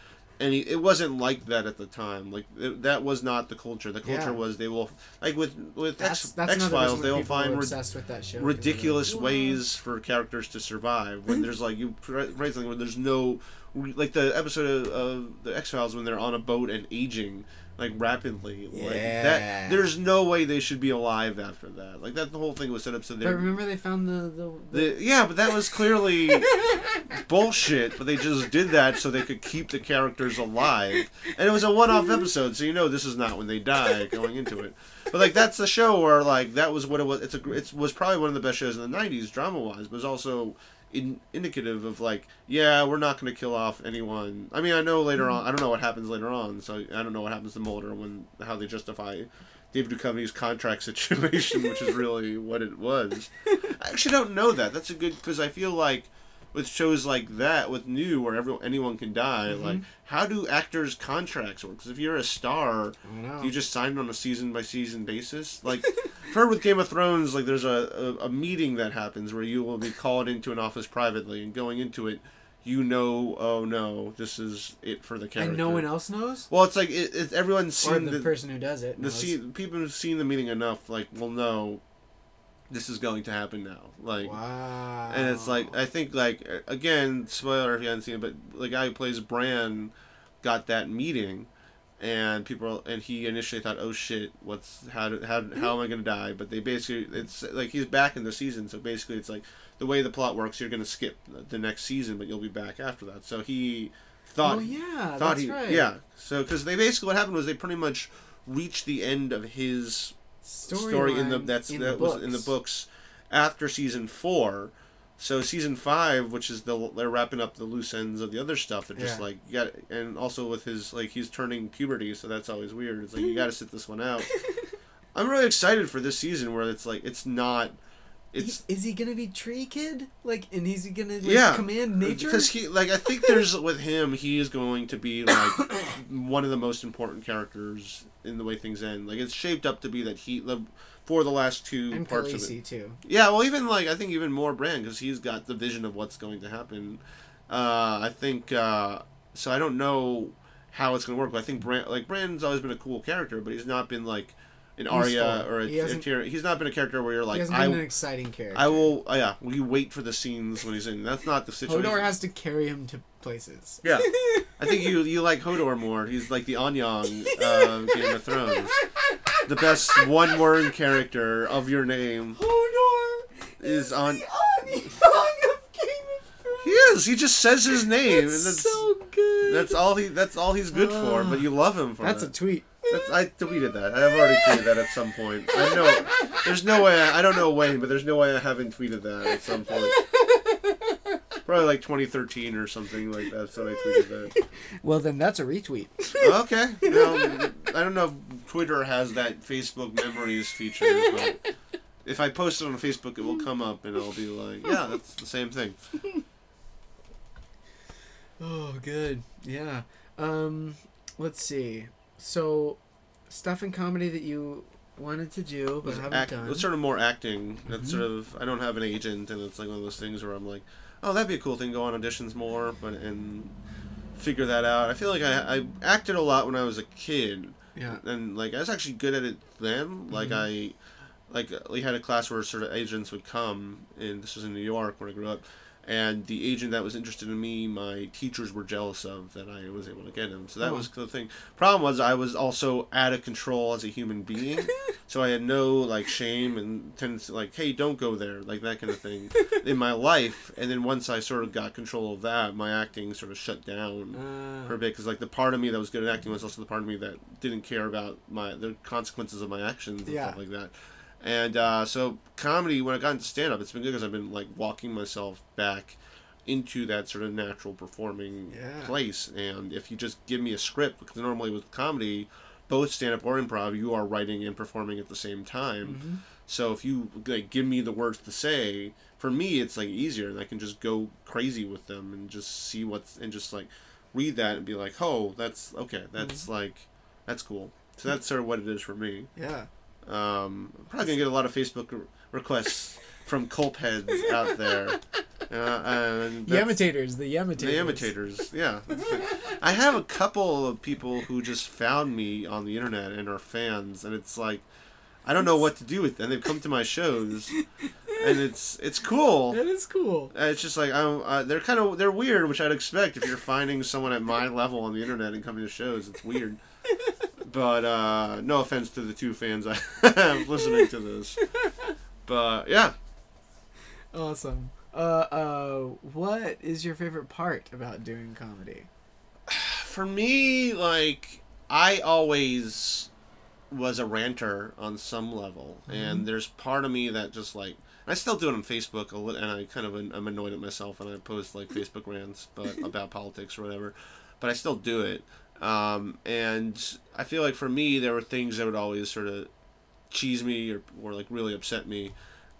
any. It wasn't like that at the time. Like it, that was not the culture. The culture Yeah. was they will like with with That's X, that's X Files they will find were rid- obsessed with that show. ridiculous ways for characters to survive when there's like you something where there's no like the episode of, of the X Files when they're on a boat and aging like rapidly like that there's no way they should be alive after that like that the whole thing was set up so But they remember they found the the, the the, yeah, but that was clearly bullshit. But they just did that so they could keep the characters alive, and it was a one-off episode, so you know this is not when they die going into it. But like that's the show where like that was what it was. It's a it was probably one of the best shows in the '90s drama-wise, but it was also in, indicative of like yeah we're not going to kill off anyone. I mean I know later on I don't know what happens later on, so I don't know what happens to Mulder when how they justify. David Duchovny's contract situation, which is really what it was. I actually don't know that. That's a good because I feel like with shows like that, with new where everyone anyone can die, Mhm. like how do actors' contracts work? Because if you're a star, I don't know. do you just sign on a season by season basis? Like, I've heard with Game of Thrones, like there's a, a a meeting that happens where you will be called into an office privately, and going into it, you know, oh no, this is it for the character. and no one else knows, Well, it's like it, it, everyone's or seen the, the, person who does it. the knows. scene, people who've seen the meeting enough, like, will know this is going to happen now. Like, wow. and it's like I think like again, spoiler if you haven't seen it, but the guy who plays Bran got that meeting, and people and he initially thought, oh shit, what's how do, how how am I gonna die? But they basically it's like he's back in the season, so basically it's like the way the plot works, you're gonna skip the next season, but you'll be back after that. So he thought oh yeah, thought that's he right. yeah. So because they basically what happened was they pretty much reached the end of his story in the that's in that the was in the books. books after season four. So season five, which is the they're wrapping up the loose ends of the other stuff. They're just Yeah. like yeah, and also with his like he's turning puberty, so that's always weird. It's like you got to sit this one out. I'm really excited for this season where it's like it's not. It's He- is he gonna be Tree Kid? Like, and he's gonna like, Yeah, command nature? because he like I think there's with him he is going to be like one of the most important characters in the way things end. Like it's shaped up to be that he the for the last two and parts of it. Too. Yeah, well, even like I think even more Bran because he's got the vision of what's going to happen. Uh, I think uh, so. I don't know how it's going to work. But I think Bran like Bran's always been a cool character, but he's not been like an Arya or a, He a Tyrion. He's not been a character where you're like I. an exciting character. I will. Oh, yeah, We wait for the scenes when he's in? That's not the situation. Hodor has to carry him to places. Yeah, I think you you like Hodor more. He's like the Anyang of Game of Thrones, the best one word character of your name. Hodor Is on- the Onion of Game of Thrones. He is. He just says his name, That's and that's so good. that's all he that's all he's good for. Ah. But you love him for That's a tweet. That's, I deleted that. I've already tweeted that at some point. I know. There's no way. I, I don't know when, but there's no way I haven't tweeted that at some point. Probably like 2013 or something like that. So I tweeted that. Well, then that's a retweet. Okay. Now, I don't know if Twitter has that Facebook memories feature, but if I post it on Facebook, it will come up and I'll be like, yeah, that's the same thing. Oh, good. Yeah. Um, let's see. So, stuff in comedy that you wanted to do but haven't act, done. it's sort of more acting. That's Mhm. sort of I don't have an agent, and it's like one of those things where I'm like, oh, that'd be a cool thing. To go on auditions more, but and figure that out. I feel like I I acted a lot when I was a kid, yeah. and like I was actually good at it then. Like Mhm. I, like we had a class where sort of agents would come, and this was in New York where I grew up. And the agent that was interested in me, my teachers were jealous of that I was able to get him. So that Oh. was the thing. Problem was I was also out of control as a human being, so I had no like shame and tendency like, hey, don't go there, like that kind of thing in my life. And then once I sort of got control of that, my acting sort of shut down Uh, for a bit because like the part of me that was good at acting was also the part of me that didn't care about my the consequences of my actions and Yeah. stuff like that. And uh, so comedy, when I got into stand up, it's been good because I've been like walking myself back into that sort of natural performing Yeah. place. And if you just give me a script, because normally with comedy, both stand up or improv, you are writing and performing at the same time. mhm. So if you like give me the words to say, for me it's like easier, and I can just go crazy with them and just see what's and just like read that and be like, oh, that's okay, that's like that's cool. So that's sort of what it is for me. Yeah. Um, I'm probably gonna get a lot of Facebook re- requests from culp heads out there. Uh, the Yemitators. the imitators, yeah. I have a couple of people who just found me on the internet and are fans, and it's like, I don't know what to do with them. They've come to my shows, and it's it's cool. It is cool. Uh, It's just like I'm, uh, they're kind of they're weird, which I'd expect if you're finding someone at my level on the internet and coming to shows. It's weird. But uh, no offense to the two fans I have listening to this. But yeah, Awesome. Uh, uh, what is your favorite part about doing comedy? for me, like I always was a ranter on some level, and there's part of me that just like I still do it on Facebook, and I kind of I'm annoyed at myself, and I post like Facebook rants, but about politics or whatever. But I still do it, um, and I feel like for me, there were things that would always sort of cheese me or, or like really upset me.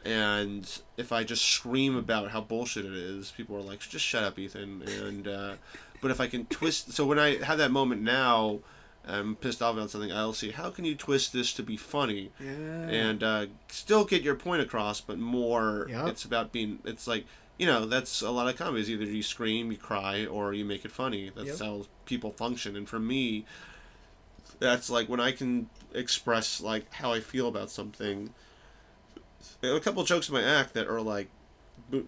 And if I just scream about how bullshit it is, people are like, "Just shut up, Ethan." And uh, but if I can twist, so when I have that moment now, I'm pissed off about something. I'll see how can you twist this to be funny Yeah. and uh, still get your point across, but more. Yep. It's about being. It's like you know that's a lot of comedies. Either you scream, you cry, or you make it funny. That's Yep. how people function. And for me, that's like when I can express like how I feel about something. A couple jokes in my act that are like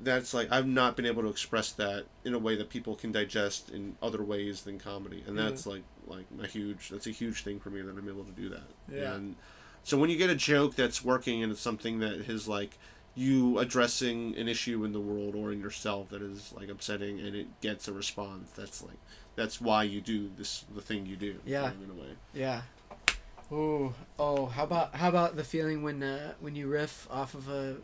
that's like I've not been able to express that in a way that people can digest in other ways than comedy, and Yeah. that's like like a huge that's a huge thing for me that I'm able to do that. Yeah. And so when you get a joke that's working and it's something that is like you addressing an issue in the world or in yourself that is like upsetting and it gets a response, that's like that's why you do this the thing you do. Yeah. In a way. Yeah. Ooh. Oh, how about how about the feeling when uh, when you riff off of a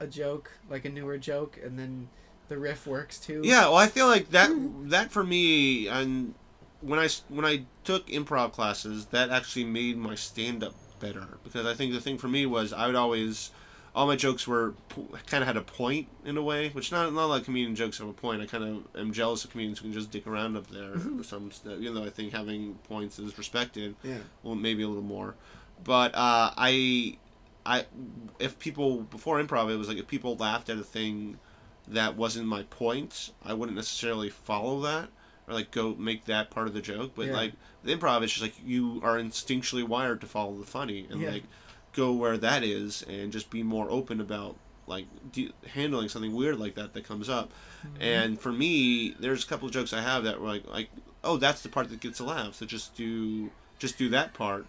a joke, like a newer joke, and then the riff works too? Yeah, well, I feel like that that for me, and when i when I took improv classes, that actually made my stand up better because I think the thing for me was I would always all my jokes were kind of had a point in a way, which not not a lot of comedian jokes have a point. I kind of am jealous of comedians who can just dick around up there. Mm-hmm. Some stuff, even though I think having points is respected Yeah. well maybe a little more but uh, i i if people before improv it was like if people laughed at a thing that wasn't my point i wouldn't necessarily follow that or like go make that part of the joke but Yeah. like with improv it's just like you are instinctually wired to follow the funny and Yeah. like go where that is and just be more open about like de- handling something weird like that that comes up Mm-hmm. and for me there's a couple of jokes i have that were like like oh that's the part that gets a laugh so just do just do that part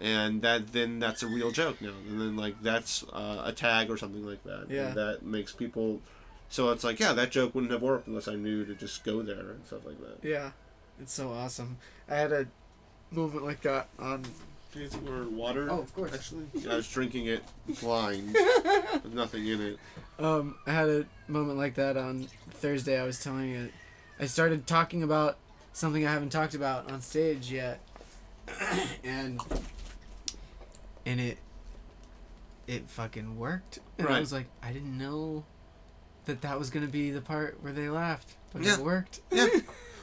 and that then that's a real joke now and then like that's uh, a tag or something like that Yeah. and that makes people so it's like yeah that joke wouldn't have worked unless i knew to just go there and stuff like that Yeah. It's so awesome. I had a moment like that on Can I more water? Oh, of course. Actually, I was drinking it blind with nothing in it. Um, I had a moment like that on Thursday. I was telling you, I started talking about something I haven't talked about on stage yet, and and it it fucking worked. And I was like, I didn't know that that was gonna be the part where they laughed, but Yeah. it worked. Yeah.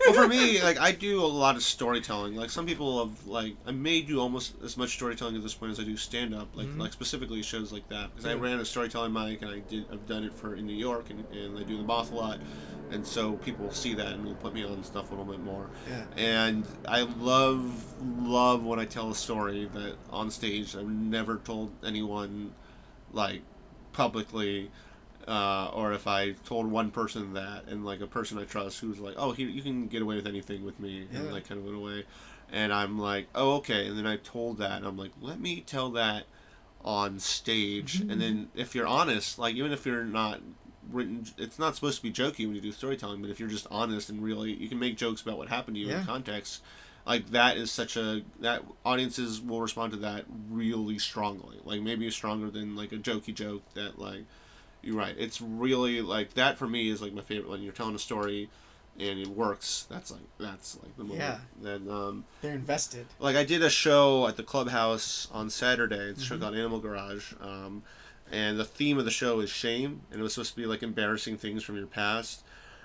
Well, for me, like I do a lot of storytelling. Like some people have, like I may do almost as much storytelling at this point as I do stand up. Like Mhm. like specifically shows like that because I ran a storytelling mic and I did I've done it for in New York and, and I do the Moth a lot, and so people will see that and will put me on stuff a little bit more. Yeah. And I love love when I tell a story that on stage I've never told anyone, like publicly uh, or if I told one person that, and like a person I trust who's like, "Oh, he, you can get away with anything with me," Yeah. and like kind of went away, and I'm like, "Oh, okay," and then I told that, and I'm like, "Let me tell that on stage," and then if you're honest, like even if you're not written, it's not supposed to be jokey when you do storytelling, but if you're just honest and really, you can make jokes about what happened to you Yeah. in context. Like that is such a that audiences will respond to that really strongly. Like maybe stronger than like a jokey joke that like you're right. It's really like that for me is like my favorite when you're telling a story and it works. That's like that's like the moment. Yeah. Then um They're invested. like I did a show at the clubhouse on Saturday. It's Mm-hmm. show called Animal Garage. Um and the theme of the show is shame and it was supposed to be like embarrassing things from your past.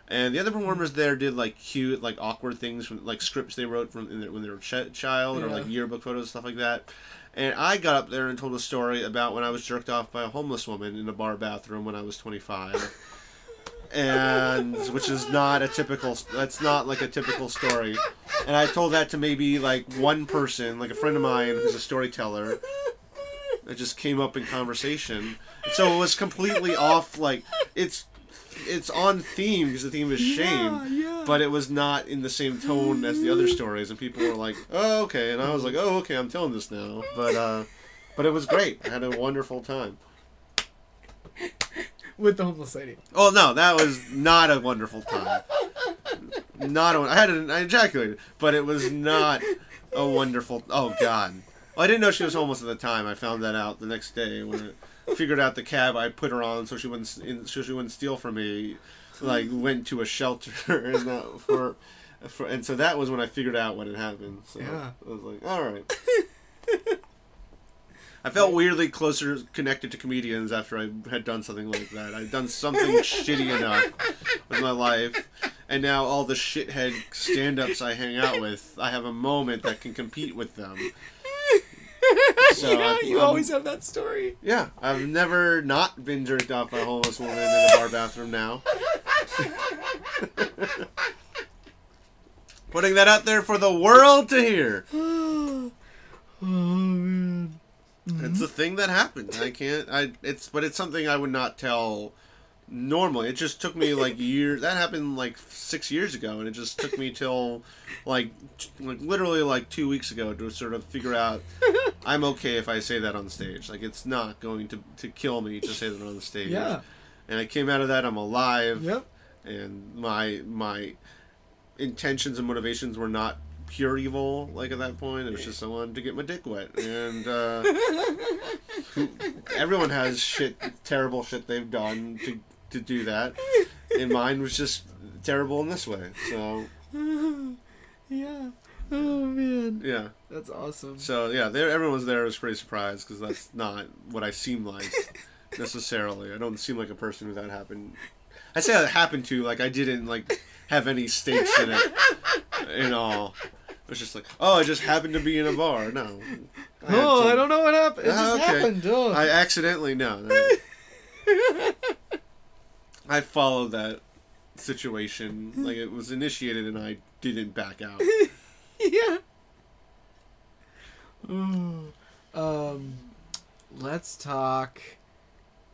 And the other performers there did like cute, like awkward things from like scripts they wrote from in their, when they were a ch- child or like yearbook photos stuff like that. And I got up there and told a story about when I was jerked off by a homeless woman in a bar bathroom when I was 25. and which is not a typical that's not like a typical story. And I told that to maybe like one person, like a friend of mine who's a storyteller. It just came up in conversation. So it was completely off like it's it's on theme because the theme is shame yeah. but it was not in the same tone as the other stories and people were like oh okay and i was like oh okay i'm telling this now but uh but it was great. I had a wonderful time. With the homeless lady. oh no that was not a wonderful time. Not a, i had an, i ejaculated but it was not a wonderful oh god. Well, i didn't know she was homeless at the time. I found that out the next day when i figured out the cab i put her on so she wouldn't in, so she wouldn't steal from me like went to a shelter and that for, for and so that was when I figured out what had happened. So Yeah. I was like, all right. I felt weirdly closer connected to comedians after I had done something like that. I'd done something shitty enough with my life, and now all the shithead stand-ups I hang out with, I have a moment that can compete with them. So yeah, you I'm- always have that story. Yeah, I've never not been jerked off by a homeless woman in a bar bathroom now. Putting that out there for the world to hear. oh man. Mm-hmm. It's a thing that happened. I can't. I. It's but it's something I would not tell normally. It just took me like years. That happened like six years ago, and it just took me till like t- like literally like two weeks ago to sort of figure out I'm okay if I say that on stage. Like it's not going to to kill me to say that on the stage. Yeah. And I came out of that. I'm alive. Yep. and my my intentions and motivations were not pure evil like at that point it was just i wanted to get my dick wet and uh, everyone has shit terrible shit they've done to, to do that and mine was just terrible in this way so yeah. Oh man. yeah That's awesome. so yeah there everyone was there I was pretty surprised because that's not what i seem like necessarily i don't seem like a person who that happened i say that happened to like i didn't like have any stakes in it in all it was just like oh i just happened to be in a bar no I Oh, I don't know what happened. It Ah, just okay. happened. Oh. i accidentally no i followed that situation like it was initiated and i didn't back out yeah. Ooh. Um, let's talk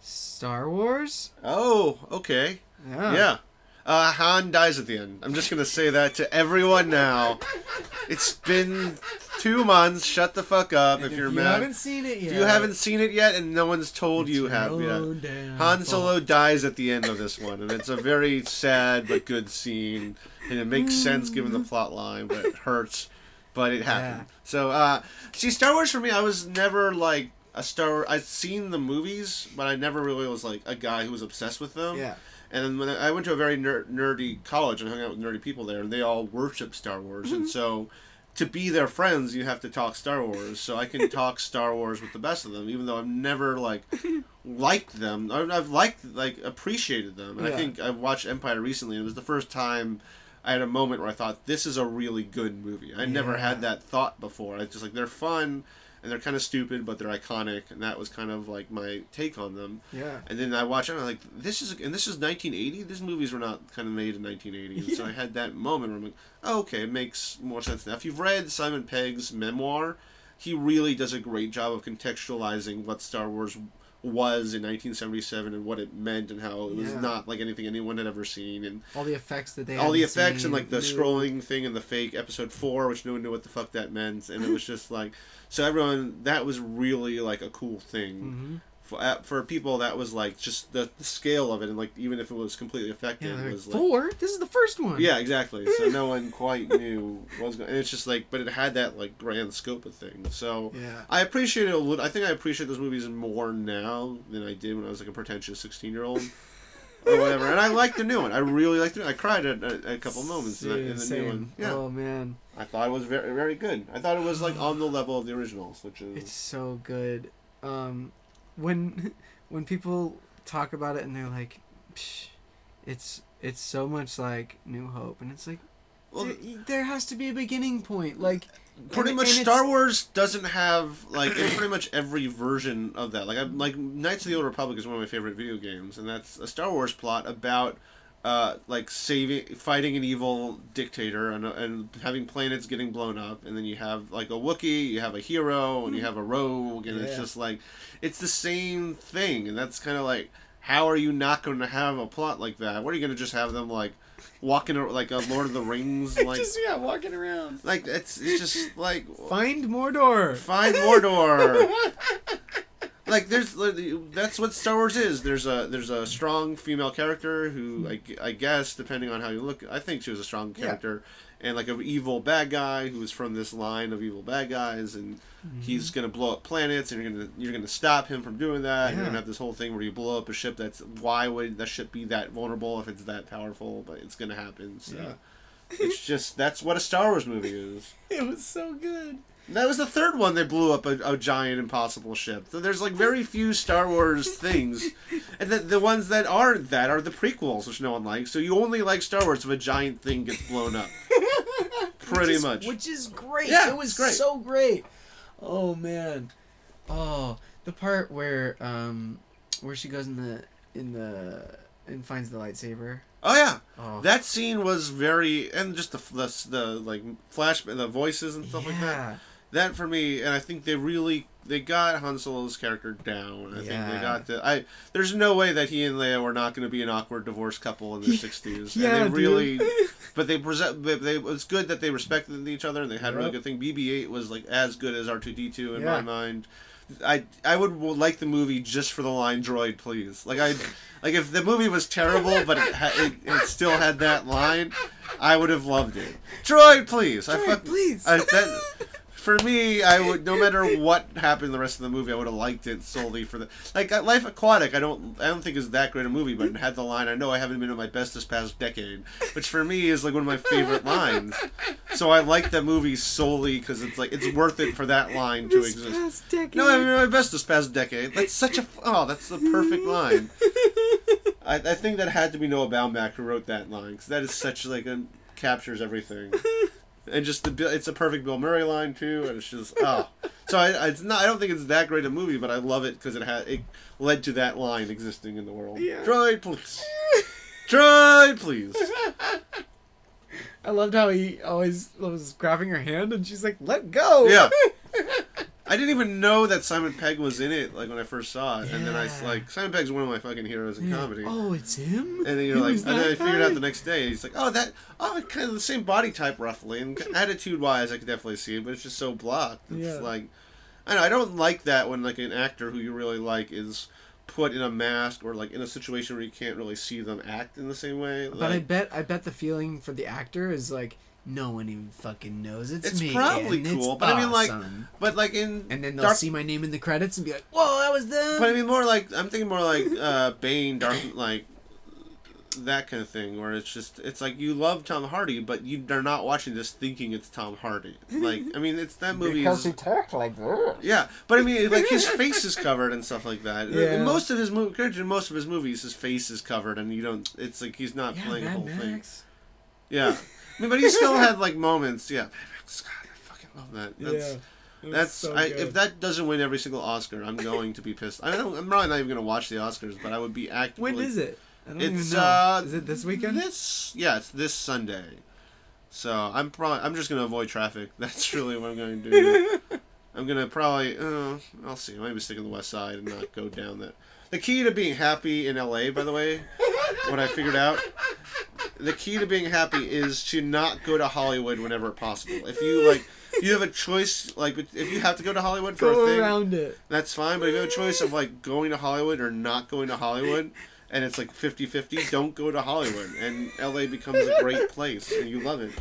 Star Wars. oh okay Yeah. Yeah. Uh, Han dies at the end. I'm just gonna say that to everyone now. It's been two months. Shut the fuck up if, If you're you mad. You haven't seen it yet, if you haven't seen it yet, and no one's told you have yet. Down, Han Solo dies at the end of this one, and it's a very sad but good scene, and it makes sense given the plot line, but it hurts but it happened. So, uh, see, Star Wars for me, I was never like a Star. Wars I'd seen the movies, but I never really was like a guy who was obsessed with them. Yeah. And then when I I went to a very ner- nerdy college and hung out with nerdy people there, and they all worship Star Wars, and so to be their friends, you have to talk Star Wars. So I can talk Star Wars with the best of them, even though I've never like liked them. I- I've liked like appreciated them, and I think I've watched Empire recently, and it was the first time. I had a moment where I thought this is a really good movie. I never had that thought before. I just like they're fun and they're kind of stupid, but they're iconic, and that was kind of like my take on them. Yeah. And then I watched it, and I'm like, this is, and this is 1980. These movies were not kind of made in 1980. And So I had that moment where I'm like, oh, okay, it makes more sense now. If you've read Simon Pegg's memoir, he really does a great job of contextualizing what Star Wars was in 1977 and what it meant and how it was Yeah. not like anything anyone had ever seen and All the effects that they all the effects and like the new- scrolling thing and the fake episode four, which no one knew what the fuck that meant, and it was just like, so everyone that was really like a cool thing Mhm. For uh, for people. That was like just the, the scale of it, and like even if it was completely Yeah, effective, it was like. four. This is the first one. Yeah, exactly. So no one quite knew what was going. And it's just like, but it had that like grand scope of things. So Yeah. I appreciate it a little. I think I appreciate those movies more now than I did when I was like a pretentious sixteen year old or whatever. And I like the new one. I really liked it. I cried at a, a couple moments in, the- in the same. new one. Yeah, Oh man, I thought it was very very good. I thought it was like on the level of the originals, which is it's so good. Um, when when people talk about it and they're like, Psh, it's it's so much like New Hope, and it's like well, there, there has to be a beginning point. Like pretty and- much and Star Wars doesn't have like in pretty much every version of that. Like I like Knights of the Old Republic is one of my favorite video games, and that's a Star Wars plot about uh like saving fighting an evil dictator and and having planets getting blown up, and then you have like a Wookiee, you have a hero, and you have a rogue, and it's just like it's the same thing, and that's kind of like how are you not going to have a plot like that? What are you going to just have them like walking ar- like a Lord of the Rings like just yeah, walking around. like it's it's just like Find Mordor. find Mordor. like there's that's what Star Wars is. There's a there's a strong female character who I, I guess depending on how you look, I think she was a strong Yeah. character, and like an evil bad guy who is from this line of evil bad guys, and Mm-hmm. he's gonna blow up planets, and you're gonna you're gonna stop him from doing that. You're gonna have this whole thing where you blow up a ship. That's why would that ship be that vulnerable if it's that powerful? But it's gonna happen. So. Yeah. It's just that's what a Star Wars movie is. It was so good. That was the third one they blew up a, a giant impossible ship. So there's like very few Star Wars things, and the, the ones that aren't that are the prequels, which no one likes. So you only like Star Wars if a giant thing gets blown up. Pretty Which is- much. Which is great. Yeah, it was great. so great. Oh man. Oh, the part where um where she goes in the in the and finds the lightsaber. Oh yeah, Oh. that scene was very, and just the the, the like flash, the voices and stuff like that. Yeah. That for me, and I think they really they got Han Solo's character down. I think they got the. I there's no way that he and Leia were not going to be an awkward divorced couple in their sixties. Yeah, and they really, but they present. They, they it was good that they respected each other and they had a really good thing. BB-8 was like as good as R2D2 in Yeah. my mind. I I would like the movie just for the line "droid, please." Like I, like if the movie was terrible but it, ha- it, it still had that line, I would have loved it. Droid, please. I fuck, please. I, that, for me, I would no matter what happened the rest of the movie, I would have liked it solely for the like uh, Life Aquatic. I don't I don't think is that great a movie, but it had the line. I know I haven't been at my best this past decade, which for me is like one of my favorite lines. So I like that movie solely because it's like it's worth it for that line to This exist. No, I mean my best this past decade. That's such a oh, that's the perfect line. I, I think that had to be Noah Baumbach who wrote that line because that is such like a captures everything, and just the it's a perfect Bill Murray line too, and it's just oh. So I, I- it's not I don't think it's that great a movie, but I love it because it had it led to that line existing in the world. Yeah. Droid, please. Droid, please. I loved how he always was grabbing her hand and she's like, "Let go." Yeah. I didn't even know that Simon Pegg was in it, like when I first saw it, and then I Yeah. like Simon Pegg's one of my fucking heroes in Yeah. comedy. Oh, it's him. And then you're like, and then I figured guy? out the next day. He's like, oh, that, oh, kind of the same body type roughly, and attitude wise, I could definitely see it, but it's just so blocked. It's Yeah. like, I know, I don't like that when like an actor who you really like is put in a mask or like in a situation where you can't really see them act in the same way. But I bet I bet the feeling for the actor is like no one even fucking knows it's, It's me. probably and it's cool, but I mean, like. But like in and then they'll Dark, see my name in the credits and be like, "Whoa, that was them." but I mean more like I'm thinking more like uh, Bane, Dark, like that kind of thing, where it's just it's like you love Tom Hardy, but you are not watching this thinking it's Tom Hardy. Like I mean, it's that movie because is he talked like that. yeah, but I mean like his face is covered and stuff like that. Yeah. In most of his movie, in most of his movies, his face is covered, and you don't. It's like he's not Yeah, playing the Mad whole thing. Yeah, I mean, but he still had like moments. Yeah, God, I fucking love that. That's, yeah. That's I, if that doesn't win every single Oscar, I'm going to be pissed. I don't, I'm probably not even going to watch the Oscars, but I would be actively. When is it? I don't It's even know. uh, is it this weekend? This yeah, it's this Sunday. So I'm probably I'm just going to avoid traffic. That's really what I'm going to do. I'm gonna probably uh, I'll see. I might be sticking the West Side and not go down that. The key to being happy in LA, by the way, what I figured out, the key to being happy is to not go to Hollywood whenever possible. If you like, you have a choice. Like, if you have to go to Hollywood for a Go thing, around it. that's fine. But if you have a choice of like going to Hollywood or not going to Hollywood, and it's like 50-50, don't go to Hollywood, and LA becomes a great place, and you love it.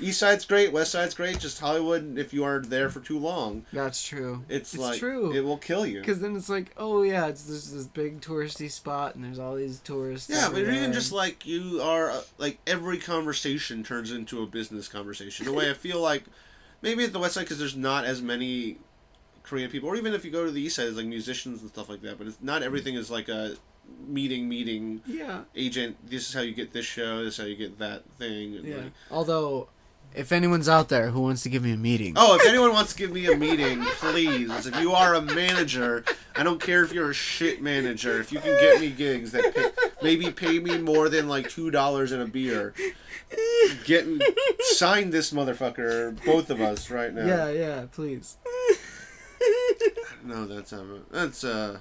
East Side's great, West Side's great. Just Hollywood, if you are there for too long, That's true. it's, It's like true. it will kill you. Because then it's like, oh yeah, it's this this big touristy spot, and there's all these tourists. Yeah, but everywhere. even just like you are, uh, like every conversation turns into a business conversation. The way I feel like maybe at the West Side because there's not as many Korean people, or even if you go to the East Side, there's like musicians and stuff like that. But it's not everything is like a meeting, meeting yeah, agent. This is how you get this show. This is how you get that thing. And yeah. like, Although, if anyone's out there who wants to give me a meeting, Oh, if anyone wants to give me a meeting, please. If you are a manager, I don't care if you're a shit manager. If you can get me gigs that pay, maybe pay me more than like two dollars and a beer, get sign this motherfucker, both of us right now. yeah, yeah, please. No, that's um, that's uh,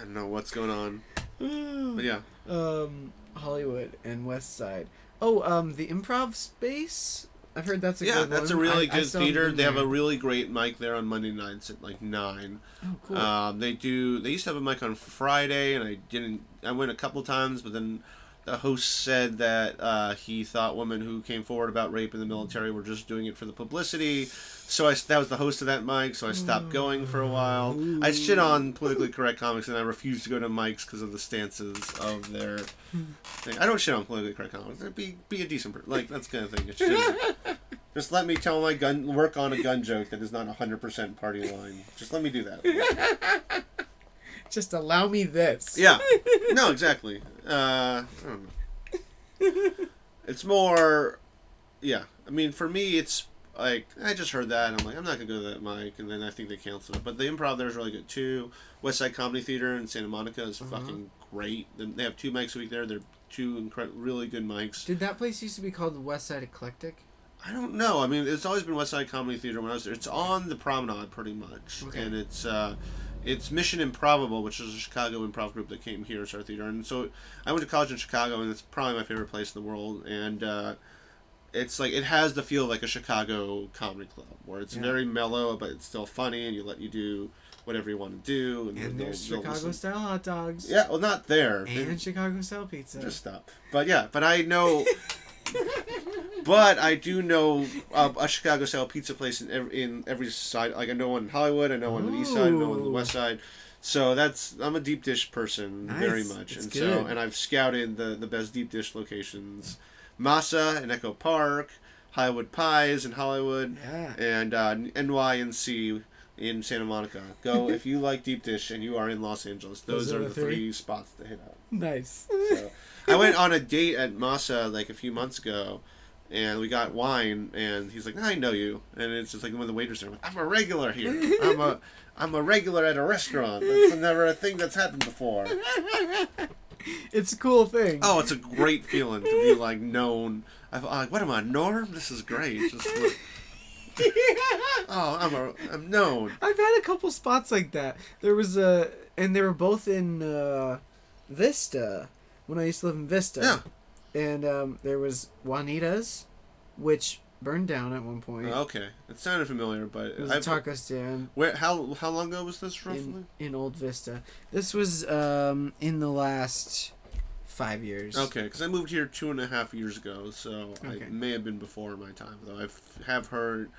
I don't know what's going on, but yeah. um, Hollywood and West Side. Oh, um, the Improv Space. I've heard that's a Yeah, good that's a really I- I good haven't theater. They have a really great mic there on Monday nights at like nine. Oh, cool. Um, they do. They used to have a mic on Friday, and I didn't. I went a couple times, but then the host said that uh, he thought women who came forward about rape in the military were just doing it for the publicity. So I that was the host of that mic. So I stopped going for a while. I shit on politically correct comics, and I refuse to go to mics because of the stances of their thing. I don't shit on politically correct comics. Be be a decent person. Like that's the kind of thing. Just, just let me tell my gun work on a gun joke that is not hundred percent party line. Just let me do that. Just allow me this. Yeah. No, exactly. Uh, I don't know. It's more, yeah. I mean, for me, it's like I just heard that, and I'm like, I'm not gonna go to that mic, and then I think they canceled it. But the improv there is really good too. West Side Comedy Theater in Santa Monica is Uh-huh. fucking great. They- have two mics a week there. They're two incre- really good mics. Did that place used to be called the West Side Eclectic? I don't know. I mean, it's always been West Side Comedy Theater when I was there. It's on the Promenade, pretty much, Okay. and it's uh, it's Mission IMPROVable, which is a Chicago improv group that came here to our theater. And so I went to college in Chicago, and it's probably my favorite place in the world. And uh, it's like it has the feel of like a Chicago comedy club, where it's Yeah. very mellow, but it's still funny, and you let you do whatever you want to do. And they'll- there's they'll Chicago listen. style hot dogs. Yeah, well, not there. They- And Chicago style pizza. just stop. But yeah, but I know. but I do know uh, a Chicago style pizza place in every, in every side. Like I know one in Hollywood, I know one on the east side, I know one on the west side. So that's I'm a deep dish person very much, and so and I've scouted the the best deep dish locations, Masa in Echo Park, Hollywood Pies in Hollywood, Yeah. and uh, NY and C in Santa Monica. Go if you like deep dish and you are in Los Angeles. Those, Those are, are the the three. three? spots to hit up. Nice. So I went on a date at Masa like a few months ago, and we got wine, and he's like, "I know you," and it's just like one of the waiters are like, I'm a regular here. I'm a I'm a regular at a restaurant. That's never a thing that's happened before. It's a cool thing. Oh, it's a great feeling to be like known. I'm like, what am I, Norm? This is great. Just like, oh, I'm a I'm known. I've had a couple spots like that. There was a, and they were both in uh, Vista when I used to live in Vista. Yeah. And um, there was Juanita's, which burned down at one point. Okay, it sounded familiar, but It was a I've- taco stand where how how long ago was this roughly? in, in Old Vista. This was um, in the last five years. Okay, because I moved here two and a half years ago, so Okay. I may have been before my time. Though I have heard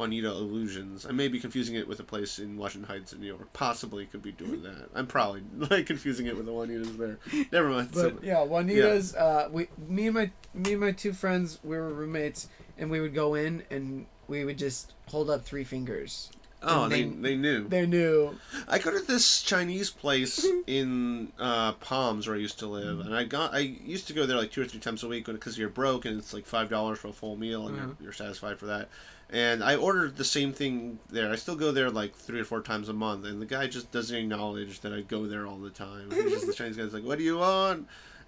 Juanita Illusions. I may be confusing it with a place in Washington Heights in New York. Possibly could be doing that. I'm probably like confusing it with the Juanitas there. Never mind. But So- yeah, Juanita's. Uh, we, me and my, me and my two friends, we were roommates, and we would go in and we would just hold up three fingers. Oh, they, they- they knew. They're new. I go to this Chinese place in uh, Palms where I used to live, and I got I used to go there like two or three times a week because you're broke and it's like five dollars for a full meal and Mhm. you're, you're satisfied for that. And I ordered the same thing there. I still go there like three or four times a month, and the guy just doesn't acknowledge that I go there all the time. He's just the Chinese guy's like, "What do you want?"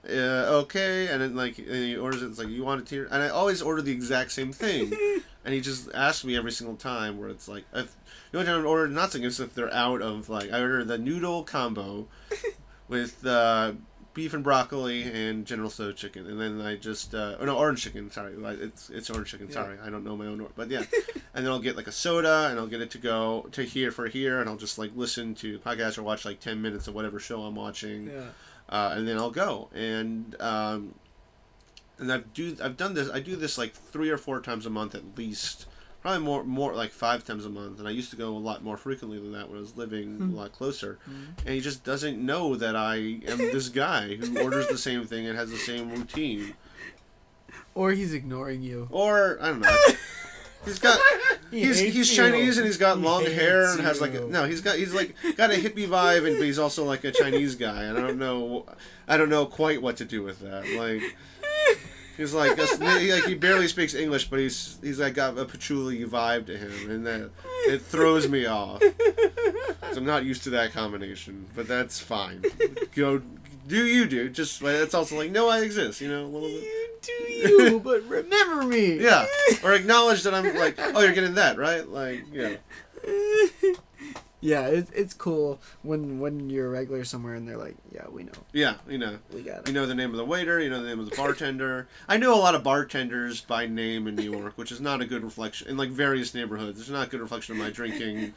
Uh, okay, and then like and he orders it. It's like you want it here, and I always order the exact same thing, and he just asks me every single time. Where it's like, if, the only time I order nothing is if they're out of like I order the noodle combo with uh, beef and broccoli and General Tso chicken, and then I just uh, oh no orange chicken. Sorry, like, it's it's orange chicken. Yeah. Sorry, I don't know my own word, but yeah. and then I'll get like a soda, and I'll get it to go to here for here, and I'll just like listen to podcasts or watch like ten minutes of whatever show I'm watching Yeah. Uh, and then I'll go. And um, and I've do I've done this I do this like three or four times a month at least probably more more like five times a month and I used to go a lot more frequently than that when I was living Hmm. a lot closer. And he just doesn't know that I am this guy who orders the same thing and has the same routine. Or he's ignoring you. or I don't know. He's got He he's he's you. Chinese and he's got He long hair and has like a, no he's got he's like got a hippie vibe and but he's also like a Chinese guy. And I don't know I don't know quite what to do with that. Like he's like a, he, like he barely speaks English but he's he's like got a patchouli vibe to him and that it throws me off. I'm not used to that combination but that's fine. Go do you do just like, it's also like no I exist you know a little bit You do you, but remember me. yeah or acknowledge that I'm like oh you're getting that right like yeah. yeah, it's it's cool when when you're a regular somewhere and they're like, yeah, we know, Yeah, you know. we got You know the name of the waiter, you know the name of the bartender. I know a lot of bartenders by name in New York, which is not a good reflection in like various neighborhoods. It's not a good reflection of my drinking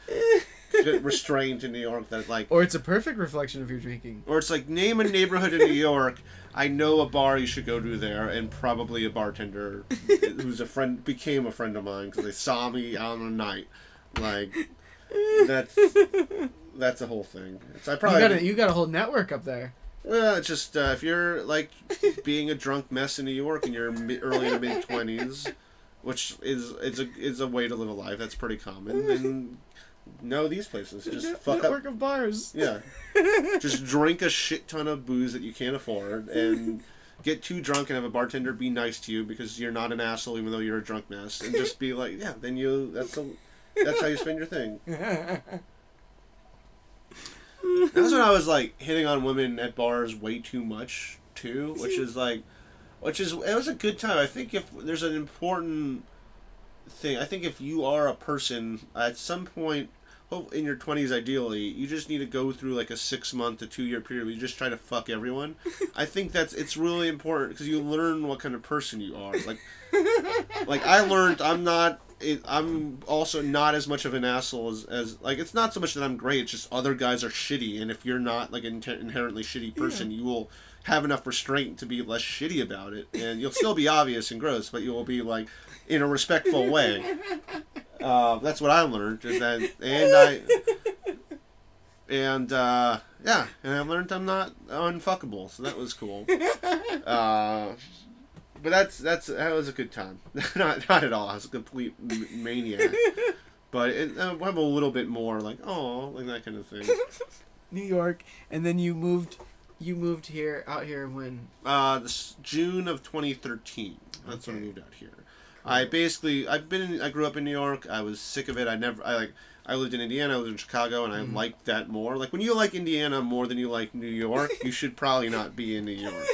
restraint in New York that like Or it's a perfect reflection of your drinking. or it's like name a neighborhood in New York. I know a bar you should go to there, and probably a bartender who's a friend became a friend of mine because they saw me on a night. Like that's that's a whole thing. It's, I You got a, you got a whole network up there. Well, it's just uh, if you're like being a drunk mess in New York in your mid, early to mid twenties, which is is a is a way to live a life that's pretty common. Then know these places. Just Net- fuck network up. of bars. Yeah, just drink a shit ton of booze that you can't afford and get too drunk and have a bartender be nice to you because you're not an asshole even though you're a drunk mess and just be like, yeah, then you that's a, that's how you spend your thing. That's when I was like hitting on women at bars way too much too, which is like, which is it was a good time. I think if there's an important thing, I think if you are a person at some point, Oh, in your twenties ideally, you just need to go through like a six month to two year period where you just try to fuck everyone. I think that's it's really important because you learn what kind of person you are. Like, like I learned I'm not. It, I'm also not as much of an asshole as, as like it's not so much that I'm great. It's just other guys are shitty, and if you're not like an inter- inherently shitty person, you will have enough restraint to be less shitty about it, and you'll still be obvious and gross, but you will be like in a respectful way. Uh, that's what I learned is that, and I, and uh, yeah, and I learned I'm not unfuckable, so that was cool. Uh, but that's that's that was a good time. not not at all. I was a complete m- maniac. But it, uh, have a little bit more like oh like that kind of thing. New York, and then you moved. You moved here, out here when? Uh, this June of 2013. That's when I moved out here. I basically I've been in, I grew up in New York. I was sick of it. I never I like I lived in Indiana. I lived in Chicago, and I Mhm. liked that more. Like when you like Indiana more than you like New York, you should probably not be in New York.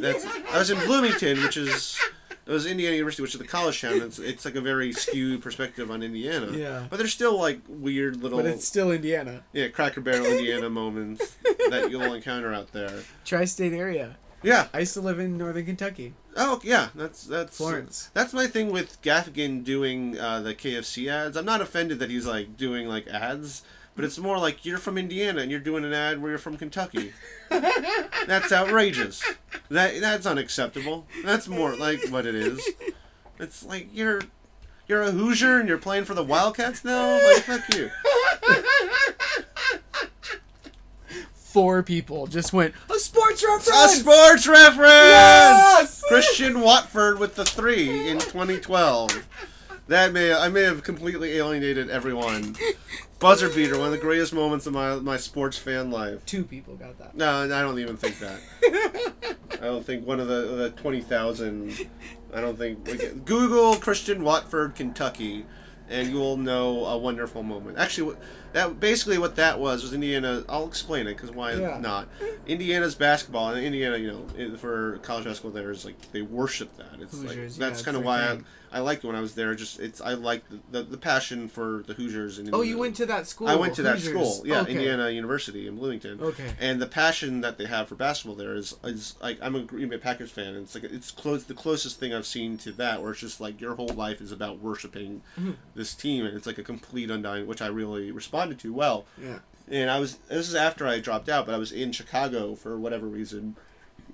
That's I was in Bloomington, which is it was Indiana University, which is the college town. It's it's like a very skewed perspective on Indiana. Yeah. But there's still like weird little But it's still Indiana, yeah Cracker Barrel Indiana moments that you'll encounter out there. tri-state area. Yeah, I used to live in northern Kentucky. Oh yeah, that's that's Florence. That's my thing with Gaffigan doing uh, the KFC ads. I'm not offended that he's like doing like ads, but it's more like you're from Indiana and you're doing an ad where you're from Kentucky. that's outrageous. That that's unacceptable. That's more like what it is. It's like you're you're a Hoosier and you're playing for the Wildcats now. Like fuck you. Four people just went a sports reference. A sports reference. Yes! Christian Watford with the three in 2012. That may I may have completely alienated everyone. Buzzer beater, one of the greatest moments of my my sports fan life. Two people got that. No, I don't even think that. I don't think one of the the twenty thousand. I don't think Google Christian Watford, Kentucky, and you will know a wonderful moment. Actually, what- that basically what that was was Indiana. I'll explain it because why Yeah. not? Indiana's basketball and Indiana, you know, for college basketball, there is like they worship that. It's like Hoosiers, yeah, that's it's kind of why I. I liked it when I was there. Just it's I like the, the, the passion for the Hoosiers. In Oh, you went to that school. I went to that school, yeah, Okay. Indiana University in Bloomington. Okay. And the passion that they have for basketball there is is like I'm a Green Bay Packers fan, and it's like it's close the closest thing I've seen to that, where it's just like your whole life is about worshiping Mm-hmm. this team, and it's like a complete undying, which I really responded to well. Yeah. And I was this is after I dropped out, but I was in Chicago for whatever reason.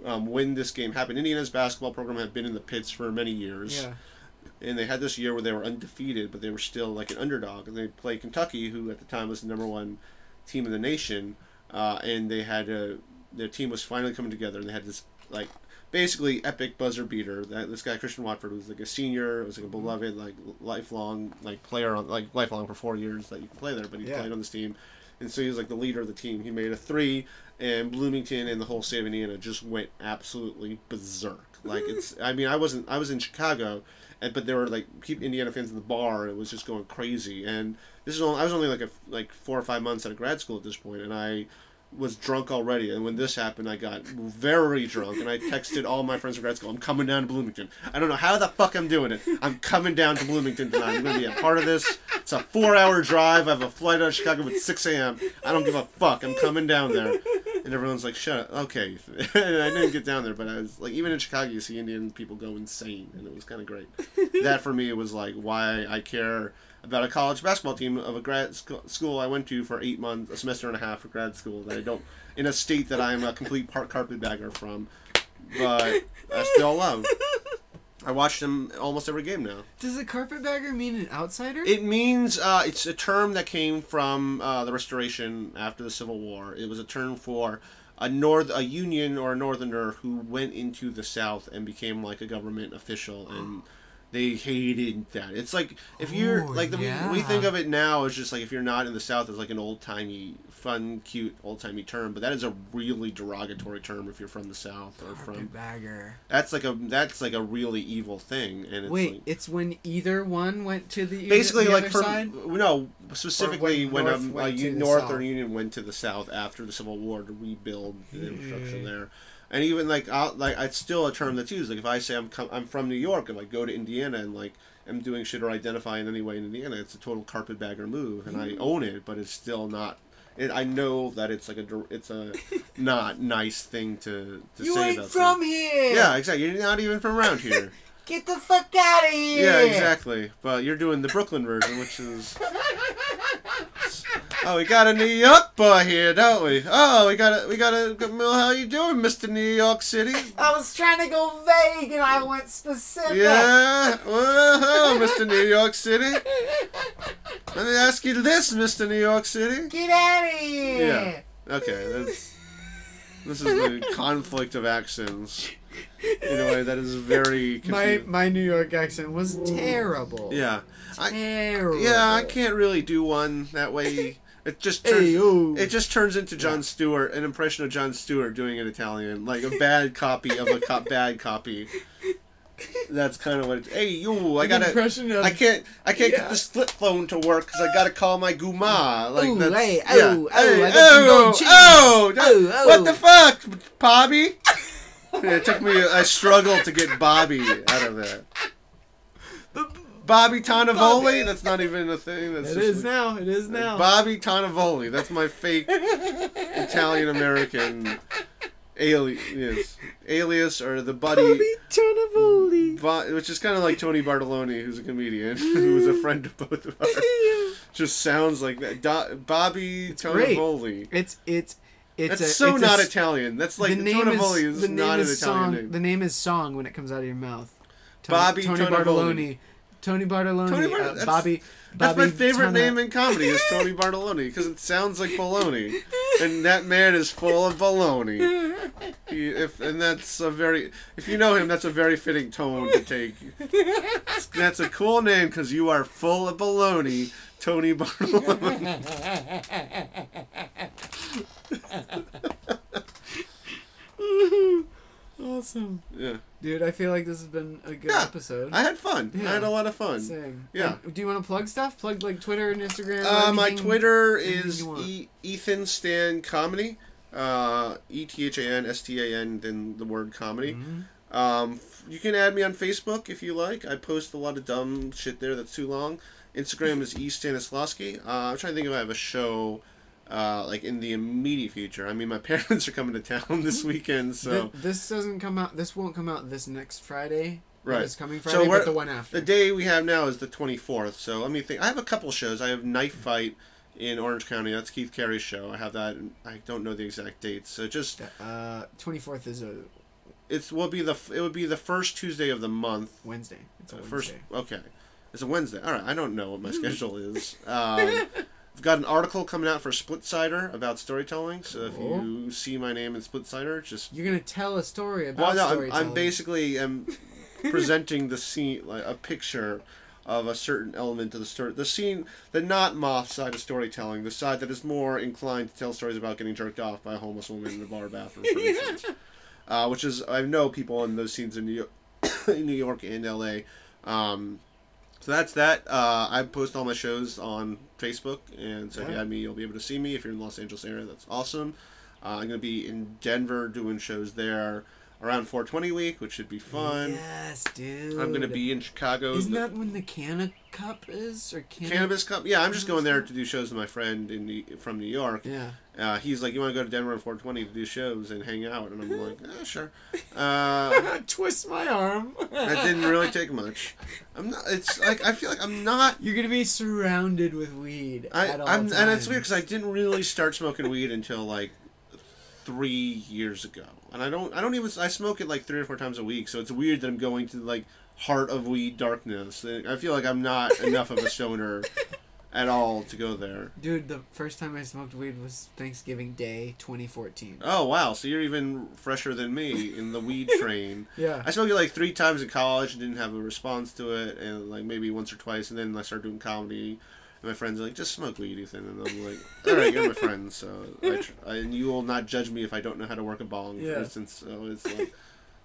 Um, when this game happened, Indiana's basketball program had been in the pits for many years Yeah. and they had this year where they were undefeated, but they were still like an underdog, and they played Kentucky, who at the time was the number one team in the nation, uh, and they had a their team was finally coming together, and they had this like basically epic buzzer beater. That this guy Christian Watford was like a senior, it was like a mm-hmm. beloved like lifelong like player on like lifelong for four years that you can play there, but he Yeah. played on this team, and so he was like the leader of the team. He made a three, and Bloomington and the whole state of Indiana just went absolutely berserk. Mm-hmm. Like it's, I mean, I wasn't, I was in Chicago, and but there were like people, Indiana fans in the bar, and it was just going crazy. And this is only, I was only like a like four or five months out of grad school at this point, and I was drunk already. And when this happened, I got very drunk, and I texted all my friends from grad school, "I'm coming down to Bloomington. I don't know how the fuck I'm doing it. I'm coming down to Bloomington tonight. I'm gonna be a part of this. It's a four-hour drive. I have a flight out of Chicago at 6 a.m. I don't give a fuck. I'm coming down there." And everyone's like, "Shut up." Okay, I didn't get down there, but I was like, even in Chicago, you see Indian people go insane, and it was kind of great. that for me was like why I care about a college basketball team of a grad sc- school I went to for eight months, a semester and a half for grad school that I don't in a state that I'm a complete part carpetbagger from, but I still love. I watch them almost every game now. Does a carpetbagger mean an outsider? It means uh, it's a term that came from uh, the Restoration after the Civil War. It was a term for a north a Union or a Northerner who went into the South and became like a government official and. They hated that. It's like if you're Oh, like the, we, we think of it now as just like if you're not in the South as like an old timey, fun, cute, old timey term, but that is a really derogatory term if you're from the South or from. Carpetbagger. That's like a that's like a really evil thing, and it's Wait, like, it's when either one went to the basically the like other from side? no specifically when when, North um, a went to Northern Union went to the South after the Civil War to rebuild the infrastructure there, and even like I'll, like it's still a term that's used. Like if I say I'm com- I'm from New York, if I go to Indiana and like am doing shit or identify in any way in Indiana, it's a total carpetbagger move, and I mm. own it, but it's still not. It, I know that it's like a it's a not nice thing to to You say ain't about from here. Yeah, exactly. You're not even from around here. Get the fuck out of here. Yeah, exactly. But you're doing the Brooklyn version, which is. Oh, we got a New York boy here, don't we? Oh, we got a, we got a, how you doing, Mister New York City? I was trying to go vague and I went specific. Yeah, whoa, Mister New York City. Let me ask you this, Mister New York City. Get out of here. Yeah. Okay, that's. This is the conflict of accents in a way that is very My confusing. my New York accent was terrible. Yeah, I, Terrible. Yeah, I can't really do one that way. It just turns, Hey, it just turns into John Yeah. Stewart, an impression of Jon Stewart doing an Italian, like a bad copy of a co- bad copy. That's kind of what. It, hey, you! I gotta. impression of I can't. I can't Yeah. get this flip phone to work because I gotta call my guma. Like Ooh, that's. hey, yeah. oh, oh, hey, oh, oh, oh, Oh, oh. What the fuck, Bobby? it took me. I struggled to get Bobby out of it. Bobby Tonavoli? Bobby. That's not even a thing. That's It is like- now. It is now. Bobby Tonavoli. That's my fake Italian American. Alias, alias, or the buddy, Bobby Tonavoli. Bo- which is kind of like Tony Bartoloni, who's a comedian, who's a friend of both of ours. Just sounds like that. Do- Bobby. Tonavoli. It's it's it's That's a, so it's not s- Italian. That's like the name Tonavoli is, is, the name not is an Italian song. name. The name is song when it comes out of your mouth. Bobby Tony Tonavoli. Bartoloni. Tony Bartoloni. Tony uh, that's- Bobby. That's Bobby my favorite Tana- name in comedy is Tony Bartoloni because it sounds like baloney, and that man is full of baloney. He, if and that's a very if you know him, that's a very fitting tone to take. That's a cool name because you are full of baloney, Tony Bartoloni. awesome, Yeah, dude. I feel like this has been a good Yeah, episode. I had fun. I had a lot of fun. Same. Yeah. And do you want to plug stuff? Plug like Twitter and Instagram. Uh, my? Twitter is e- Ethan Stan Comedy. Uh, E T H A N S T A N, then the word comedy. Mhm. Um, f- you can add me on Facebook if you like. I post a lot of dumb shit there that's too long. Instagram is E Stanislawski. Uh, I'm trying to think if I have a show, uh, like in the immediate future. I mean, my parents are coming to town this weekend, so Th- this doesn't come out. This won't come out this next Friday. Right. This coming So Friday, we're- but the one after. the day we have now is the 24th. So let me think. I have a couple shows. I have Knife Fight in Orange County. That's Keith Carey's show. I have that. I don't know the exact date. So just Uh, twenty fourth is a it's will be the it would be the first Tuesday of the month. Wednesday. It's a Uh, Wednesday. first okay it's a wednesday all right i don't know what my schedule is um, i've got an article coming out for Splitsider about storytelling so if you see my name in Splitsider just You're gonna tell a story about well no I'm. I'm basically am presenting the scene like a picture of a certain element of the story the scene the not Moth side of storytelling the side that is more inclined to tell stories about getting jerked off by a homeless woman in a bar bathroom for instance uh, which is I know people in those scenes in New York, in New York and L.A. Um, so that's that. Uh, I post all my shows on Facebook, and so if you Yeah. add me, you'll be able to see me. If you're in the Los Angeles area, that's awesome. Uh, I'm gonna be in Denver doing shows there around 420 week, which should be fun. Yes, dude. I'm gonna be in Chicago. Isn't the- that when the Canna Cup is or Canna? Cannabis Cup. Yeah, I'm just going there to do shows with my friend in New, from New York. Yeah. Uh, he's like, "You want to go to Denver on 420 to do shows and hang out?" And I'm like, eh, "Sure." Uh, Twist my arm. That didn't really take much. I'm not. It's like I feel like I'm not. You're gonna be surrounded with weed I, at all I'm, times. and it's weird because I didn't really start smoking weed until like three years ago, and I don't. I don't even. I smoke it like three or four times a week, so it's weird that I'm going to like heart of weed darkness. I feel like I'm not enough of a stoner at all to go there. Dude, the first time I smoked weed was Thanksgiving Day, 2014. Oh wow! So you're even fresher than me in the weed train. Yeah. I smoked it like three times in college and didn't have a response to it, and like maybe once or twice, and then I started doing comedy. And my friends are like, just smoke weed, Ethan. And I'm like, all right, you're my friend, so I tr- I, and you will not judge me if I don't know how to work a bong, Yeah. for instance. So it's like,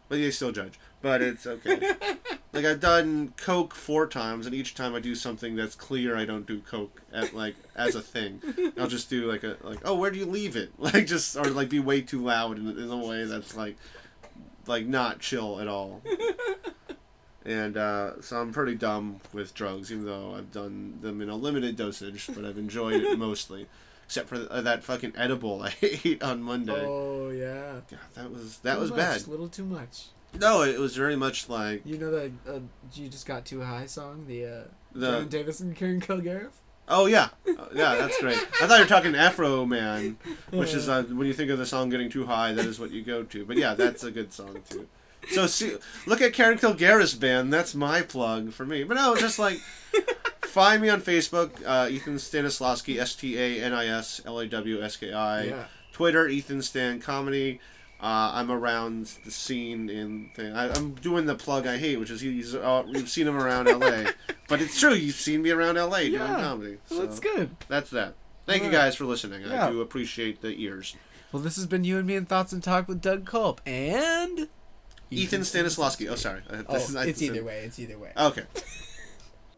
but they still judge, but it's okay. like I've done coke four times, and each time I do something that's clear, I don't do coke at like as a thing. I'll just do like a like, oh, where do you leave it? Like just or like be way too loud in, in a way that's like like not chill at all. And uh, so I'm pretty dumb with drugs, even though I've done them in a limited dosage, but I've enjoyed it mostly. Except for uh, that fucking edible I ate on Monday. Oh yeah. God, that was that Too was much, bad. A little too much. No, it was very much like You know that uh, "You Just Got Too High" song, the uh, the. John Davis and Karen Kilgariff. Oh yeah, Uh, yeah, that's great. I thought you were talking Afroman, which is uh, when you think of the song getting too high, that is what you go to. But yeah, that's a good song too. So see, look at Karen Kilgariff's band. That's my plug for me. But no, just like find me on Facebook, uh, Ethan Stanislawski, S T A N I S L A W S K I. yeah. Twitter, Ethan Stan Comedy. Uh, I'm around the scene in thing. I, I'm doing the plug I hate, which is he's uh, you've seen him around LA, but it's true. You've seen me around LA Yeah, doing Yeah. comedy. Well, So that's good. that's that. Thank you guys for listening. I do appreciate the ears. Well, this has been you and me in thoughts and talk with Doug Culp and Ethan Stanislawski. Oh, sorry. Uh, Oh, is- I- it's either way. It's either way. Okay.